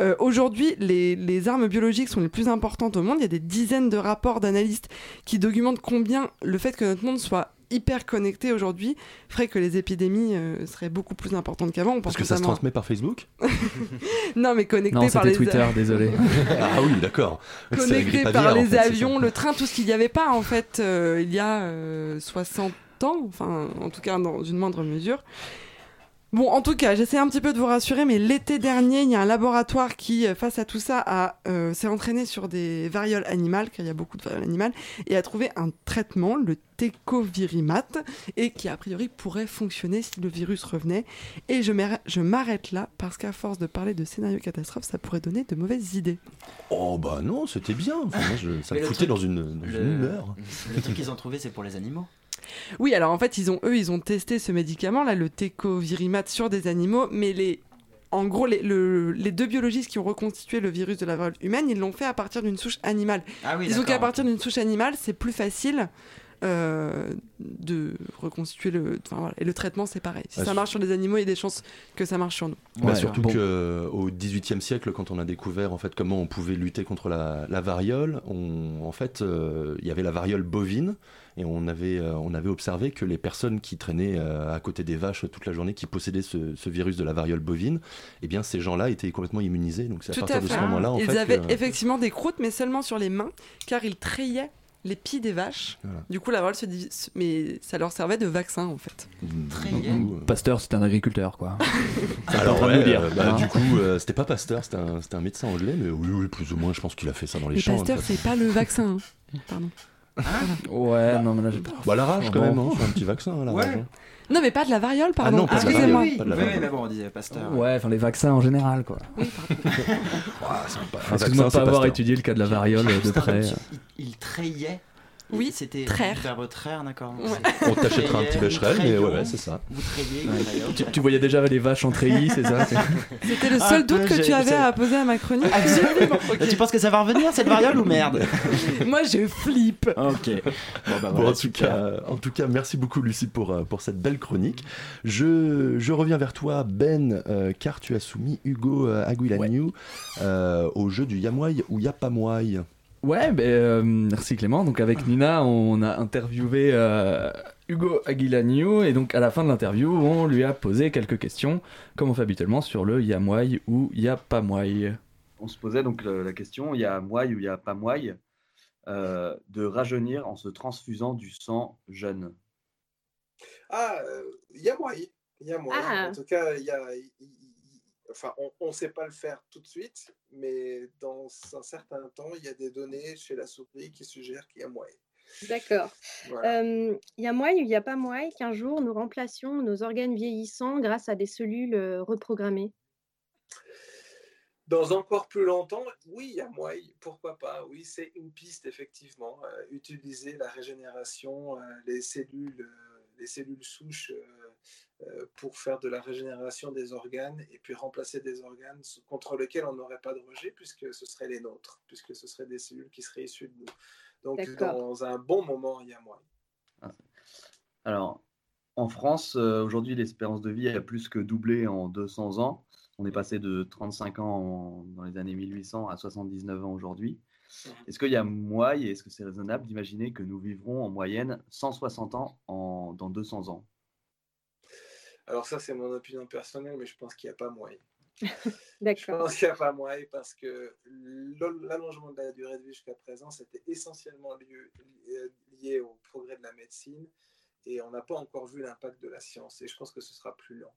Euh, Aujourd'hui, les, les armes biologiques sont les plus importantes au monde. Il y a des dizaines de rapports d'analystes qui documentent combien le fait que notre monde soit hyper connecté aujourd'hui ferait que les épidémies euh, seraient beaucoup plus importantes qu'avant. On pense Parce que ça se transmet par Facebook non, mais connecté Non, par les Twitter, désolé. Ah oui, d'accord. Connecté par aviaire, en les fait, avions, le train, tout ce qu'il n'y avait pas en fait euh, il y a euh, 60 ans, enfin en tout cas dans une moindre mesure. Bon, en tout cas, j'essaie un petit peu de vous rassurer, mais l'été dernier, il y a un laboratoire qui, euh, face à tout ça, a, euh, s'est entraîné sur des varioles animales, car il y a beaucoup de varioles animales, et a trouvé un traitement, le tecovirimat, et qui a priori pourrait fonctionner si le virus revenait. Et je m'arrête- je m'arrête là, parce qu'à force de parler de scénario catastrophe, ça pourrait donner de mauvaises idées. Oh bah non, c'était bien. Enfin, moi, je- ça me foutait truc- dans une, dans une le- humeur. Le truc qu'ils ont trouvé, c'est pour les animaux. Oui, alors en fait, ils ont, eux, ils ont testé ce médicament, là, le tecovirimat, sur des animaux, mais les, en gros, les, le- les deux biologistes qui ont reconstitué le virus de la variole humaine, ils l'ont fait à partir d'une souche animale. Ah oui, Disons qu'à partir d'une souche animale, c'est plus facile euh, de reconstituer le. enfin, voilà. Et le traitement, c'est pareil. Si Ah, ça marche sur les animaux, il y a des chances que ça marche sur nous. Bah, surtout qu'au XVIIIe siècle, quand on a découvert en fait comment on pouvait lutter contre la, la variole, on, en fait, euh, il y avait la variole bovine et on avait, euh, on avait observé que les personnes qui traînaient euh, à côté des vaches toute la journée, qui possédaient ce, ce virus de la variole bovine, eh bien ces gens-là étaient complètement immunisés. Donc c'est à partir à de ce moment-là, en Ils fait, avaient que- effectivement des croûtes, mais seulement sur les mains, car ils trayaient les pieds des vaches. Du coup, la variole se divise, mais ça leur servait de vaccin en fait. Donc, Pasteur, c'est un agriculteur, quoi. Alors ouais, dire, euh, bah, hein. du coup, euh, c'était pas Pasteur, c'était un, c'était un médecin anglais, mais oui, oui, plus ou moins, je pense qu'il a fait ça dans les Le champs. pasteur, c'est pas le vaccin. hein. Pardon. Ouais, non, mais là, j'ai pas. Bah la rage quand même, hein, c'est un petit vaccin, la Ouais. rage. hein. Non, mais pas de la variole, pardon. non, pas de la Excusez-moi. variole, pas de la Oui, variole. mais bon, on disait Pasteur. Ouais, enfin les vaccins en général, quoi. Ah, c'est un Excuse-moi vaccin, de c'est pas avoir Pasteur. étudié le cas de la variole de Juste un près. Il, il. Oui, c'était verbe traire, d'accord. Ouais. On t'achètera un petit becherel, mais ouais, ouais, c'est ça. Vous trayez, Ouais. Tu, voyais déjà les vaches en treillis, c'est ça C'était le Ah, seul doute que tu avais à poser à ma chronique. Absolument. Tu penses que ça va revenir cette variole ou merde Moi, je flippe. Ok. Bon, bah Bon, en, tout cas, en tout cas, merci beaucoup Lucie pour, euh, pour cette belle chronique. Je, je reviens vers toi Ben, euh, car tu as soumis Hugo euh, Aguilagnou euh, au jeu du Yamwai ou Yapamwai. Ouais, ben, euh, merci Clément. Donc avec Nina, on a interviewé euh, Hugo Aguilagnou et donc à la fin de l'interview, on lui a posé quelques questions, comme on fait habituellement sur le Yamwai ou Yapamwai. on se posait donc le- la question, il y a moelle ou moelle, euh, de rajeunir en se transfusant du sang jeune. Ah, euh, il y a moyen. Il y a moyen. Ah. En tout cas, enfin, on ne sait pas le faire tout de suite, mais dans un certain temps, il y a des données chez la souris qui suggèrent qu'il y a moyen. D'accord. Voilà. Euh, Il y a moyen ou il n'y a pas moyen qu'un jour nous remplacions nos organes vieillissants grâce à des cellules euh, reprogrammées? Dans encore plus longtemps, oui, il y a moyen, pourquoi pas, oui, c'est une piste, effectivement. Euh, utiliser la régénération, euh, les, cellules, euh, les cellules souches pour faire de la régénération des organes et puis remplacer des organes contre lesquels on n'aurait pas de rejet puisque ce seraient les nôtres, puisque ce seraient des cellules qui seraient issues de nous. Donc, dans un bon moment, il y a moyen. Alors, en France, euh, aujourd'hui, l'espérance de vie a plus que doublé en 200 ans. On est passé de 35 ans en- dans les années 1800 à 79 ans aujourd'hui. Est-ce qu'il y a moyen, et est-ce que c'est raisonnable d'imaginer que nous vivrons en moyenne 160 ans en, dans 200 ans? Alors ça, c'est mon opinion personnelle, mais je pense qu'il n'y a pas moyen. Je D'accord. pense qu'il n'y a pas moyen parce que l'al- l'allongement de la durée de vie jusqu'à présent, c'était essentiellement lieu- lié, au progrès de la médecine et on n'a pas encore vu l'impact de la science et je pense que ce sera plus lent.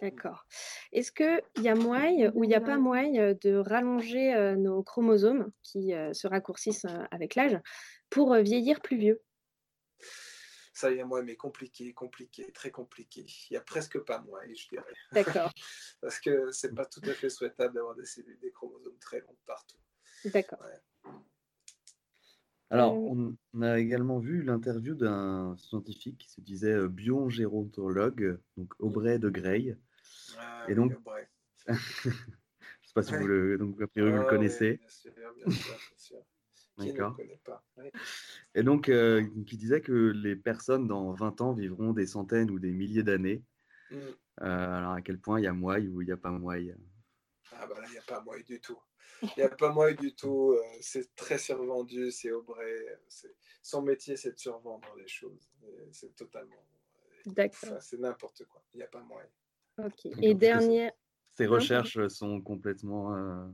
D'accord. Est-ce qu'il y a moyen ou il n'y a pas moyen de rallonger euh, nos chromosomes qui euh, se raccourcissent euh, avec l'âge pour euh, vieillir plus vieux? Ça y est, moi, mais compliqué, compliqué, très compliqué. Il n'y a presque pas moyen, je dirais. D'accord. parce que c'est pas tout à fait souhaitable d'avoir des cellules, des chromosomes très longs partout. D'accord. Alors, Euh, on, a également vu l'interview d'un scientifique qui se disait euh, biogérontologue, donc Aubrey de Grey. Ah, Et oui, donc, Aubrey. je sais pas si vous le, donc, a priori, vous le Ah oui, connaissez. bien sûr, bien sûr, bien sûr. Qui ne connaît pas. Et donc, euh, qui disait que les personnes dans 20 ans vivront des centaines ou des milliers d'années. Mm. Euh, alors, à quel point il y a moyen ou il n'y a pas moyen Ah bah là, il n'y a pas moyen du tout. Il n'y a pas moyen du tout. euh, C'est très survendu, c'est Aubrey. c'est- Son métier, c'est de survendre les choses. C'est totalement. D'accord. enfin, c'est n'importe quoi. Il n'y a pas moyen. Ok. Et dernière. Ces recherches sont complètement. euh,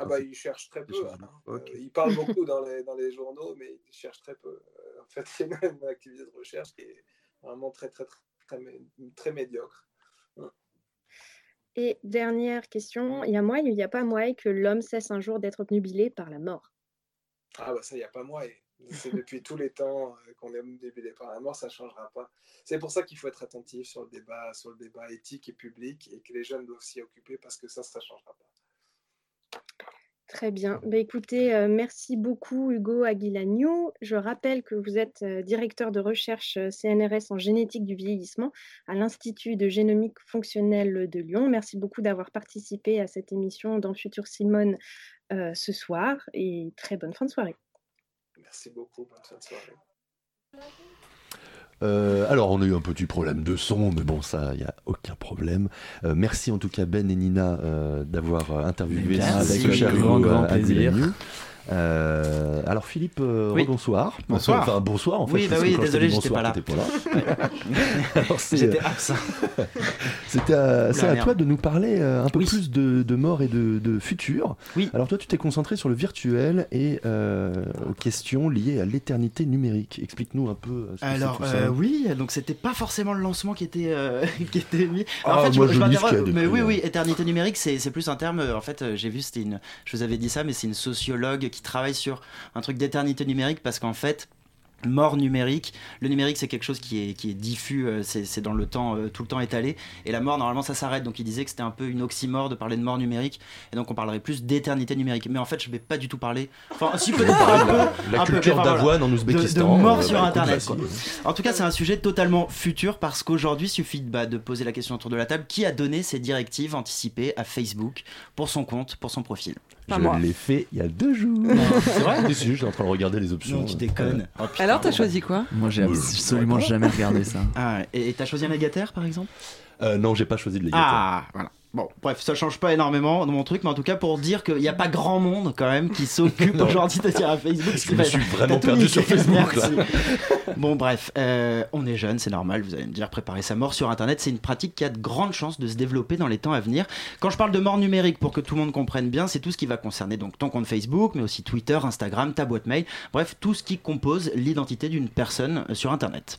Ah bah, il cherche très peu. Euh, il parle beaucoup dans les, dans les journaux, mais il cherche très peu. Euh, en fait, c'est une, une activité de recherche qui est vraiment très, très, très, très, mé- très médiocre. Et dernière question, il y a moyen ou il n'y a pas moyen que l'homme cesse un jour d'être obnubilé par la mort? Ah bah ça, il n'y a pas moyen. C'est depuis tous les temps euh, qu'on est obnubilé par la mort, ça ne changera pas. C'est pour ça qu'il faut être attentif sur le débat, sur le débat éthique et public et que les jeunes doivent s'y occuper parce que ça, ça ne changera pas. Très bien. Bah, écoutez, euh, merci beaucoup Hugo Aguilagnou. Je rappelle que vous êtes euh, directeur de recherche euh, CNRS en génétique du vieillissement à l'Institut de génomique fonctionnelle de Lyon. Merci beaucoup d'avoir participé à cette émission dans Futur Simone ce soir et très bonne fin de soirée. Merci beaucoup, bonne fin de soirée. Euh, alors, on a eu un petit problème de son, mais bon, ça, il n'y a aucun problème. Euh, merci en tout cas, Ben et Nina, euh, d'avoir interviewé Merci. ce cher Avec grand, grand plaisir. Euh, alors Philippe, euh, Oui. bonsoir. Bonsoir. Enfin bonsoir en fait. Oui, bah oui, désolé, j'étais pas là. Alors, J'étais euh, absent. C'était à, à toi de nous parler euh, un peu plus de, de mort et de, de futur. Oui. Alors toi, tu t'es concentré sur le virtuel et euh, aux questions liées à l'éternité numérique. Explique-nous un peu ce que Alors c'est tout euh, ça. oui, donc c'était pas forcément le lancement qui était euh, qui était mis. Ah, en fait, moi, je, je lis ce m'interroge- mais oui, hein. oui, éternité numérique, c'est c'est plus un terme. En fait, j'ai vu, c'était une. Je vous avais dit ça, mais c'est une sociologue qui travaille sur un truc d'éternité numérique parce qu'en fait. Mort numérique. Le numérique, c'est quelque chose qui est, qui est diffus, euh, c'est c'est dans le temps, euh, tout le temps étalé. Et la mort, normalement, ça s'arrête. Donc, il disait que c'était un peu une oxymore de parler de mort numérique. Et donc, on parlerait plus d'éternité numérique. Mais en fait, je vais pas du tout parler. Enfin, si, peut-être un peu. La un peu, culture enfin, d'avoine en Ouzbékistan, De, mort euh, sur bah, Internet. quoi. En tout cas, c'est un sujet totalement futur parce qu'aujourd'hui, il suffit de, bah, de poser la question autour de la table qui a donné ces directives anticipées à Facebook pour son compte, pour son profil? Je l'ai fait il y a deux jours. C'est vrai si, j'étais en train de regarder les options. Non, tu déconnes. Oh, putain. Alors, t'as choisi quoi? Moi, j'ai absolument jamais regardé ça. Ah, et et t'as choisi un légataire par exemple? Euh, non, j'ai pas choisi de légataire. Ah, voilà. Bon, bref, ça change pas énormément dans mon truc, mais en tout cas pour dire qu'il n'y a pas grand monde quand même qui s'occupe aujourd'hui de dire à Facebook. ce Je me suis vraiment perdu sur Facebook, là. bon, bref, euh, on est jeune, c'est normal, vous allez me dire, préparer sa mort sur Internet, c'est une pratique qui a de grandes chances de se développer dans les temps à venir. Quand je parle de mort numérique, pour que tout le monde comprenne bien, c'est tout ce qui va concerner donc ton compte Facebook, mais aussi Twitter, Instagram, ta boîte mail, bref, tout ce qui compose l'identité d'une personne sur Internet.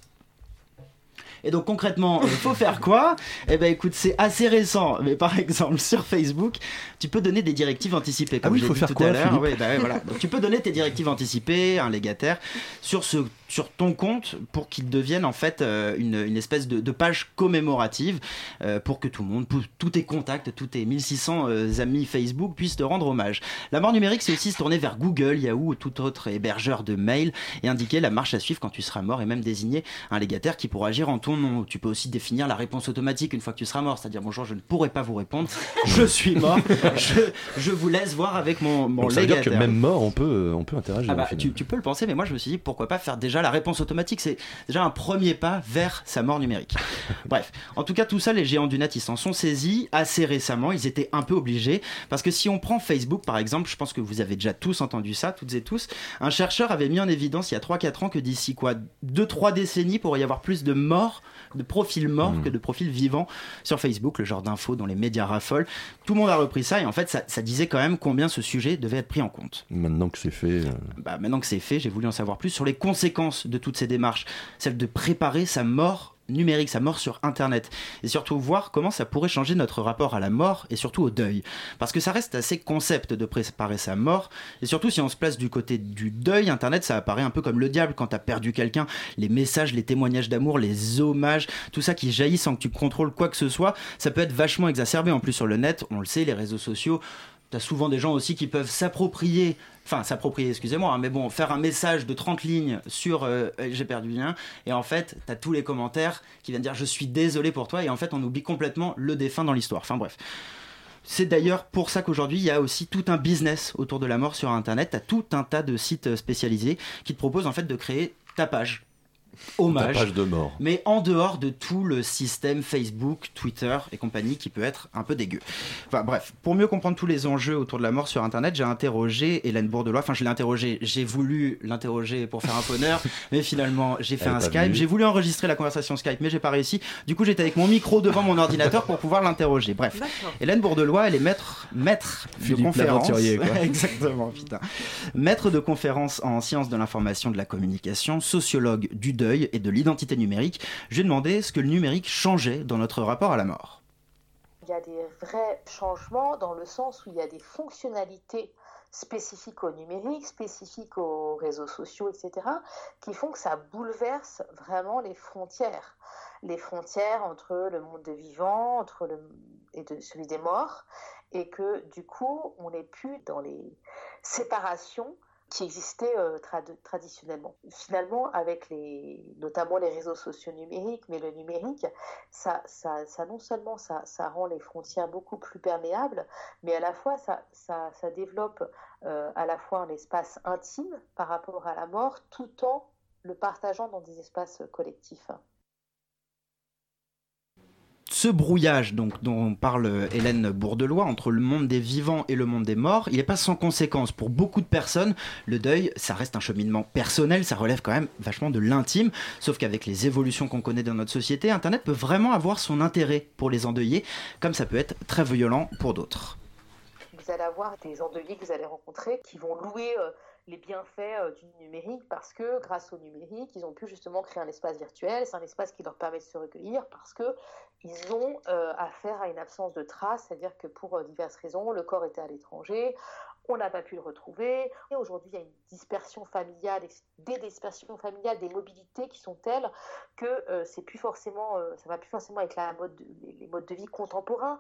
Et donc concrètement, il faut faire quoi? Eh ben écoute, c'est assez récent, mais par exemple sur Facebook, tu peux donner des directives anticipées. Comme Ah oui, faut dit faire tout quoi, à l'heure. Philippe? Ouais, bah ouais, voilà. Donc tu peux donner tes directives anticipées à un légataire sur ce sur ton compte pour qu'il devienne en fait euh, une, une espèce de, de page commémorative euh, pour que tout le monde, pour- tous tes contacts, tous tes 1600 euh, amis Facebook puissent te rendre hommage. La mort numérique, c'est aussi se tourner vers Google, Yahoo ou tout autre hébergeur de mail et indiquer la marche à suivre quand tu seras mort et même désigner un légataire qui pourra agir en ton nom. Tu peux aussi définir la réponse automatique une fois que tu seras mort, c'est-à-dire bonjour, je ne pourrai pas vous répondre, je suis mort, je, je vous laisse voir avec mon, mon Donc ça veut dire légataire. que même mort, on peut, on peut interagir. Ah bah, tu, tu peux le penser, mais moi je me suis dit pourquoi pas faire déjà la réponse automatique. C'est déjà un premier pas vers sa mort numérique. Bref, en tout cas, tout ça, les géants du net, ils s'en sont saisis assez récemment. Ils étaient un peu obligés. Parce que si on prend Facebook par exemple, je pense que vous avez déjà tous entendu ça, toutes et tous. Un chercheur avait mis en évidence il y a 3-4 ans que d'ici quoi 2-3 décennies, pourrait y avoir plus de morts, de profils morts que de profils vivants sur Facebook, le genre d'infos dont les médias raffolent. Tout le monde a repris ça et en fait, ça, ça disait quand même combien ce sujet devait être pris en compte. Maintenant que c'est fait. euh, Bah, maintenant que c'est fait, j'ai voulu en savoir plus sur les conséquences de toutes ces démarches, celle de préparer sa mort numérique, sa mort sur Internet, et surtout voir comment ça pourrait changer notre rapport à la mort et surtout au deuil. Parce que ça reste assez concept de préparer sa mort, et surtout si on se place du côté du deuil, Internet ça apparaît un peu comme le diable quand t'as perdu quelqu'un, les messages, les témoignages d'amour, les hommages, tout ça qui jaillit sans que tu contrôles quoi que ce soit, ça peut être vachement exacerbé en plus sur le net, on le sait, les réseaux sociaux, T'as souvent des gens aussi qui peuvent s'approprier, enfin s'approprier, excusez-moi, hein, mais bon, faire un message de 30 lignes sur euh, j'ai perdu le lien, et en fait, t'as tous les commentaires qui viennent dire je suis désolé pour toi, et en fait, on oublie complètement le défunt dans l'histoire. Enfin bref. C'est d'ailleurs pour ça qu'aujourd'hui, il y a aussi tout un business autour de la mort sur Internet. T'as tout un tas de sites spécialisés qui te proposent en fait de créer ta page. Hommage. De mort. Mais en dehors de tout le système Facebook, Twitter et compagnie qui peut être un peu dégueu. Enfin bref, pour mieux comprendre tous les enjeux autour de la mort sur Internet, j'ai interrogé Hélène Bourdelois. Enfin, je l'ai interrogé, j'ai voulu l'interroger pour faire un peu honneur, mais finalement, j'ai fait Elle un Skype. J'ai voulu enregistrer la conversation Skype, mais j'ai pas réussi. Du coup, j'étais avec mon micro devant mon ordinateur pour pouvoir l'interroger. Bref. Hélène Bourdelois, elle est maître, maître de conférence. Exactement, putain. Maître de conférence en sciences de l'information, de la communication, sociologue du deuil et de l'identité numérique. Je lui ai demandé ce que le numérique changeait dans notre rapport à la mort. Il y a des vrais changements dans le sens où il y a des fonctionnalités spécifiques au numérique, spécifiques aux réseaux sociaux, etc., qui font que ça bouleverse vraiment les frontières. Les frontières entre le monde des vivants et celui des morts, et que du coup, on n'est plus dans les séparations qui existaient euh, trad- traditionnellement. Finalement, avec les, notamment les réseaux sociaux numériques, mais le numérique, ça, ça, ça non seulement ça, ça rend les frontières beaucoup plus perméables, mais à la fois ça, ça, ça développe euh, à la fois un espace intime par rapport à la mort, tout en le partageant dans des espaces collectifs. Ce brouillage donc, dont parle Hélène Bourdelois entre le monde des vivants et le monde des morts, il n'est pas sans conséquence. Pour beaucoup de personnes, le deuil, ça reste un cheminement personnel, ça relève quand même vachement de l'intime. Sauf qu'avec les évolutions qu'on connaît dans notre société, Internet peut vraiment avoir son intérêt pour les endeuillés, comme ça peut être très violent pour d'autres. Vous allez avoir des endeuillés que vous allez rencontrer qui vont louer euh, les bienfaits euh, du numérique parce que grâce au numérique, ils ont pu justement créer un espace virtuel. C'est un espace qui leur permet de se recueillir parce que ils ont euh, affaire à une absence de traces, c'est-à-dire que pour euh, diverses raisons, le corps était à l'étranger, on n'a pas pu le retrouver. Et aujourd'hui, il y a une dispersion familiale, des dispersions familiales, des mobilités qui sont telles que euh, c'est plus forcément, va plus forcément avec la mode, de- les, les modes de vie contemporains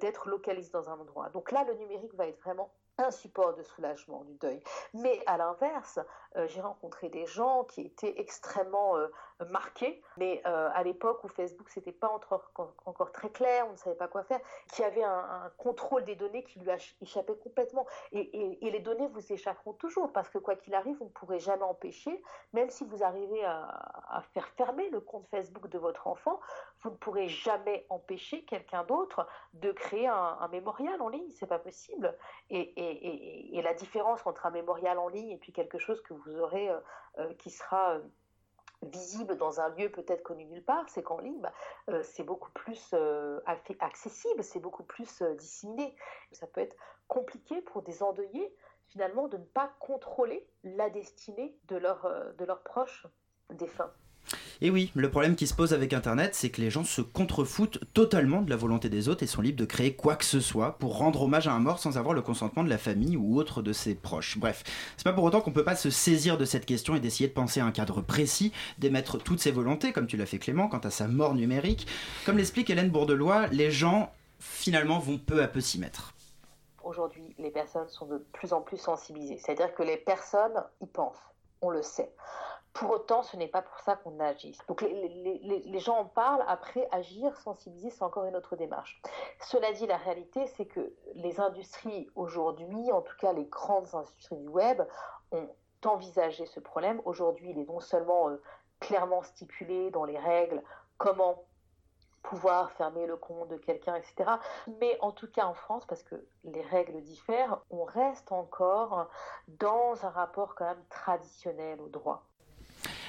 d'être localisé dans un endroit. Donc là, le numérique va être vraiment un support de soulagement du deuil. Mais à l'inverse, euh, j'ai rencontré des gens qui étaient extrêmement euh, marqués, mais euh, à l'époque où Facebook c'était pas encore, encore très clair, on ne savait pas quoi faire, qui avait un, contrôle des données qui lui a échappé complètement. Et, et- les données vous échapperont toujours parce que quoi qu'il arrive, vous ne pourrez jamais empêcher, même si vous arrivez à, à faire fermer le compte Facebook de votre enfant, vous ne pourrez jamais empêcher quelqu'un d'autre de créer un, mémorial en ligne, c'est pas possible. Et- et- la différence entre un mémorial en ligne et puis quelque chose que vous aurez euh, euh, qui sera euh, visible dans un lieu peut-être connu nulle part, c'est qu'en ligne, bah, c'est beaucoup plus accessible, c'est beaucoup plus euh, disséminé. Ça peut être compliqué pour des endeuillés finalement de ne pas contrôler la destinée de, leur, euh, de leurs proches défunts. Et oui, le problème qui se pose avec Internet, c'est que les gens se contrefoutent totalement de la volonté des autres et sont libres de créer quoi que ce soit pour rendre hommage à un mort sans avoir le consentement de la famille ou autre de ses proches. Bref, c'est pas pour autant qu'on peut pas se saisir de cette question et d'essayer de penser à un cadre précis, d'émettre toutes ses volontés, comme tu l'as fait Clément, quant à sa mort numérique. Comme l'explique Hélène Bourdelois, les gens finalement vont peu à peu s'y mettre. Aujourd'hui, les personnes sont de plus en plus sensibilisées. C'est-à-dire que les personnes y pensent, on le sait. Pour autant, ce n'est pas pour ça qu'on agit. Donc les, gens en parlent, après agir, sensibiliser, c'est encore une autre démarche. Cela dit, la réalité, c'est que les industries aujourd'hui, en tout cas les grandes industries du web, ont envisagé ce problème. Aujourd'hui, il est non seulement euh, clairement stipulé dans les règles comment pouvoir fermer le compte de quelqu'un, etc. Mais en tout cas en France, parce que les règles diffèrent, on reste encore dans un rapport quand même traditionnel au droit.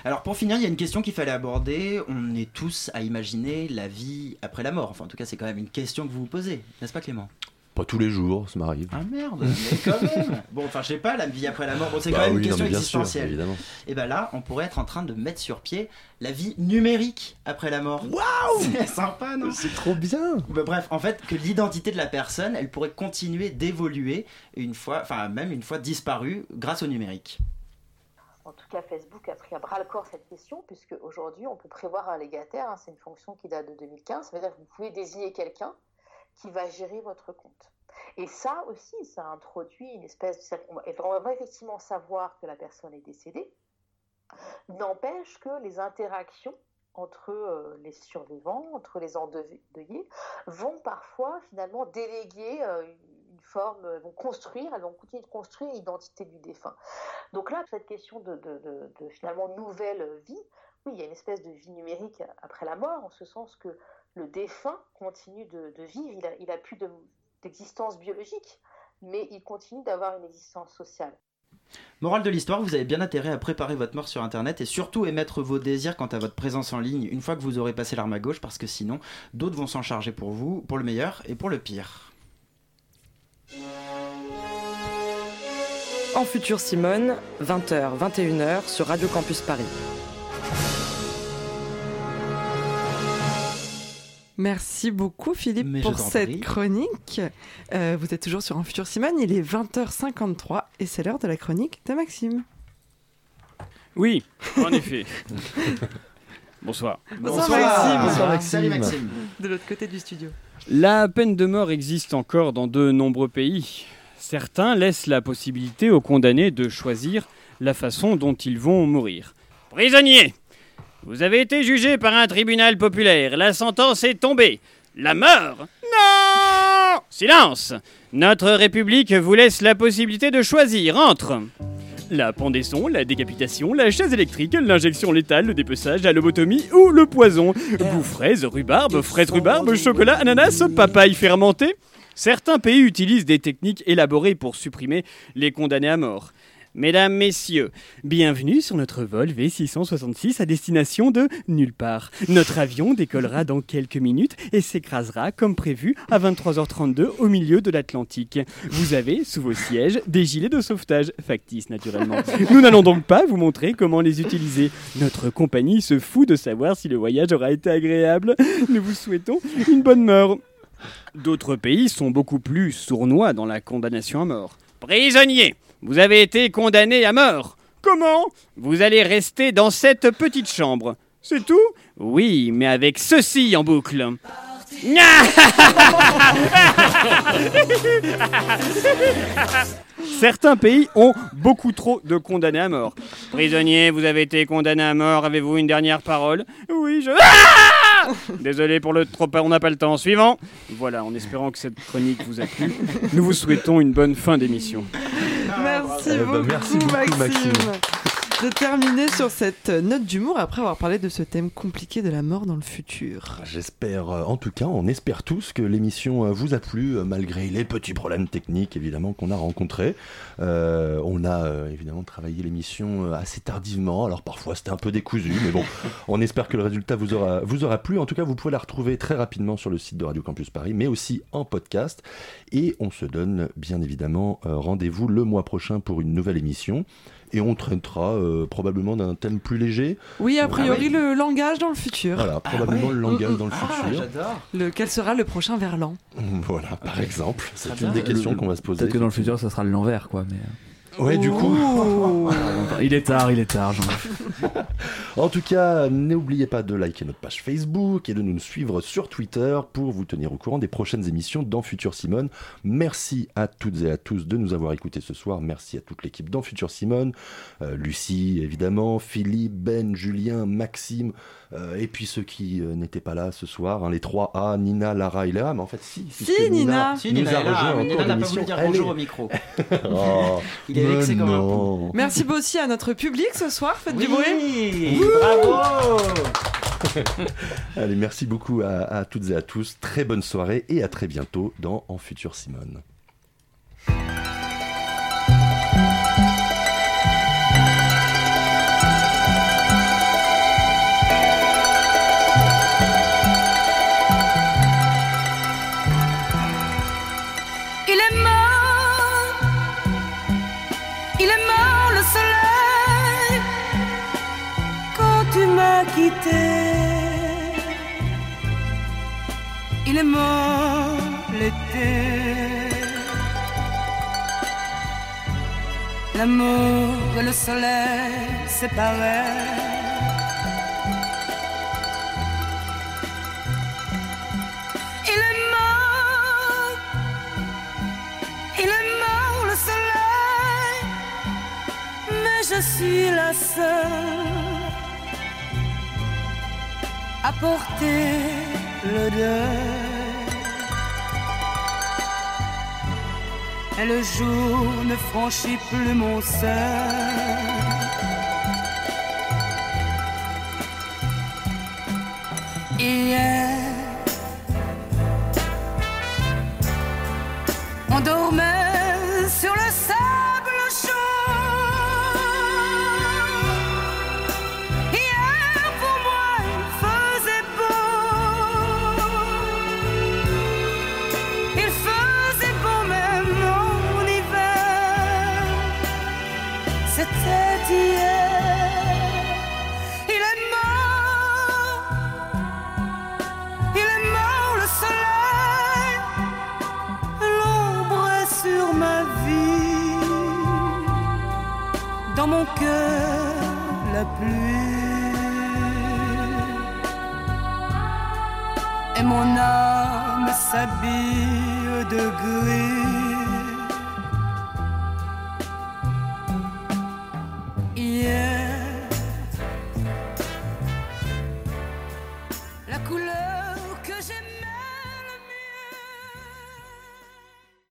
Alors pour finir, il y a une question qu'il fallait aborder. On est tous à imaginer la vie après la mort. Enfin, en tout cas, c'est quand même une question que vous vous posez, n'est-ce pas Clément? Pas tous les jours, ça m'arrive. Ah merde, mais quand même Bon, enfin, je sais pas, la vie après la mort, bon, c'est Bah quand même oui, une question sûr, existentielle. évidemment. Et ben là, on pourrait être en train de mettre sur pied la vie numérique après la mort. Waouh C'est sympa, non? C'est trop bien Bah, Bref, en fait, que l'identité de la personne, elle pourrait continuer d'évoluer une fois, enfin même une fois disparue grâce au numérique. En tout cas, Facebook a pris à bras le corps cette question, puisque aujourd'hui, on peut prévoir un légataire. hein, c'est une fonction qui date de 2015. Ça veut dire que vous pouvez désigner quelqu'un qui va gérer votre compte. Et ça aussi, ça introduit une espèce de... On va- effectivement savoir que la personne est décédée. N'empêche que les interactions entre euh, les survivants, entre les endeuillés, vont parfois finalement déléguer euh, une forme, euh, vont construire, elles vont continuer de construire l'identité du défunt. Donc là, cette question de, finalement nouvelle vie, oui, il y a une espèce de vie numérique après la mort, en ce sens que le défunt continue de, vivre, il a, plus de- d'existence biologique, mais il continue d'avoir une existence sociale. Morale de l'histoire, vous avez bien intérêt à préparer votre mort sur internet et surtout émettre vos désirs quant à votre présence en ligne une fois que vous aurez passé l'arme à gauche parce que sinon d'autres vont s'en charger pour vous, pour le meilleur et pour le pire. En futur Simone, 20h, 21h sur Radio Campus Paris. Merci beaucoup Philippe Mais pour cette prie. chronique. Euh, vous êtes toujours sur Un Futur Simone, il est 20h53 et c'est l'heure de la chronique de Maxime. Oui, en effet. Bonsoir. Bonsoir, Maxime. Bonsoir, Maxime. Salut Maxime. De l'autre côté du studio. La peine de mort existe encore dans de nombreux pays. Certains laissent la possibilité aux condamnés de choisir la façon dont ils vont mourir. Prisonnier Vous avez été jugé par un tribunal populaire. La sentence est tombée. La mort? Non Silence Notre République vous laisse la possibilité de choisir entre la pendaison, la décapitation, la chaise électrique, l'injection létale, le dépeçage, la lobotomie ou le poison. Goût fraise, rhubarbe, fraise rhubarbe, chocolat, ananas, papaye fermentée. Certains pays utilisent des techniques élaborées pour supprimer les condamnés à mort. Mesdames, Messieurs, bienvenue sur notre vol V666 à destination de nulle part. Notre avion décollera dans quelques minutes et s'écrasera comme prévu à 23h32 au milieu de l'Atlantique. Vous avez sous vos sièges des gilets de sauvetage, factices naturellement. Nous n'allons donc pas vous montrer comment les utiliser. Notre compagnie se fout de savoir si le voyage aura été agréable. Nous vous souhaitons une bonne mort. D'autres pays sont beaucoup plus sournois dans la condamnation à mort. Prisonnier, vous avez été condamné à mort. Comment Vous allez rester dans cette petite chambre. C'est tout Oui, mais avec ceci en boucle. Certains pays ont beaucoup trop de condamnés à mort. Prisonnier, vous avez été condamné à mort. Avez-vous une dernière parole? Oui, je. Ah Désolé pour le trop, on n'a pas le temps. Suivant. Voilà, en espérant que cette chronique vous a plu, nous vous souhaitons une bonne fin d'émission. Merci Eh ben, beaucoup, merci beaucoup, Maxime. Maxime. De terminer sur cette note d'humour après avoir parlé de ce thème compliqué de la mort dans le futur. J'espère, euh, en tout cas, on espère tous que l'émission euh, vous a plu, euh, malgré les petits problèmes techniques évidemment qu'on a rencontrés. Euh, on a euh, évidemment travaillé l'émission assez tardivement, alors parfois c'était un peu décousu, mais bon, on espère que le résultat vous aura, vous aura plu. En tout cas, vous pouvez la retrouver très rapidement sur le site de Radio Campus Paris, mais aussi en podcast. Et on se donne bien évidemment rendez-vous le mois prochain pour une nouvelle émission. Et on traitera euh, probablement d'un thème plus léger. Oui, a Ah priori, le langage dans le futur. Voilà, probablement le langage dans le futur. Le, quel sera le prochain Verlan? Voilà, par exemple. C'est une bien. des questions qu'on va se poser. Peut-être que dans le futur, ça sera l'envers, quoi. Mais... Ouais, du coup. il est tard, il est tard. Jean. En tout cas, n'oubliez pas de liker notre page Facebook et de nous suivre sur Twitter pour vous tenir au courant des prochaines émissions dans Futur Simone. Merci à toutes et à tous de nous avoir écoutés ce soir. Merci à toute l'équipe dans Futur Simone. Euh, Lucie, évidemment, Philippe, Ben, Julien, Maxime, euh, et puis ceux qui euh, n'étaient pas là ce soir, hein, les trois A, Nina, Lara et Léa. Mais en fait, si. puisque Nina. Si, nous Nina a est là, rejoint Nina n'a pas voulu dire bonjour est- au micro. Oh, Il un non. Merci aussi à notre public ce soir. Faites du bruit. bravo Allez, merci beaucoup à, à toutes et à tous. Très bonne soirée et à très bientôt dans En Futur Simone. Il est mort l'été. L'amour et le soleil séparés. Il est mort. Il est mort le soleil, mais je suis la seule à porter le deuil. Et le jour ne franchit plus mon seuil.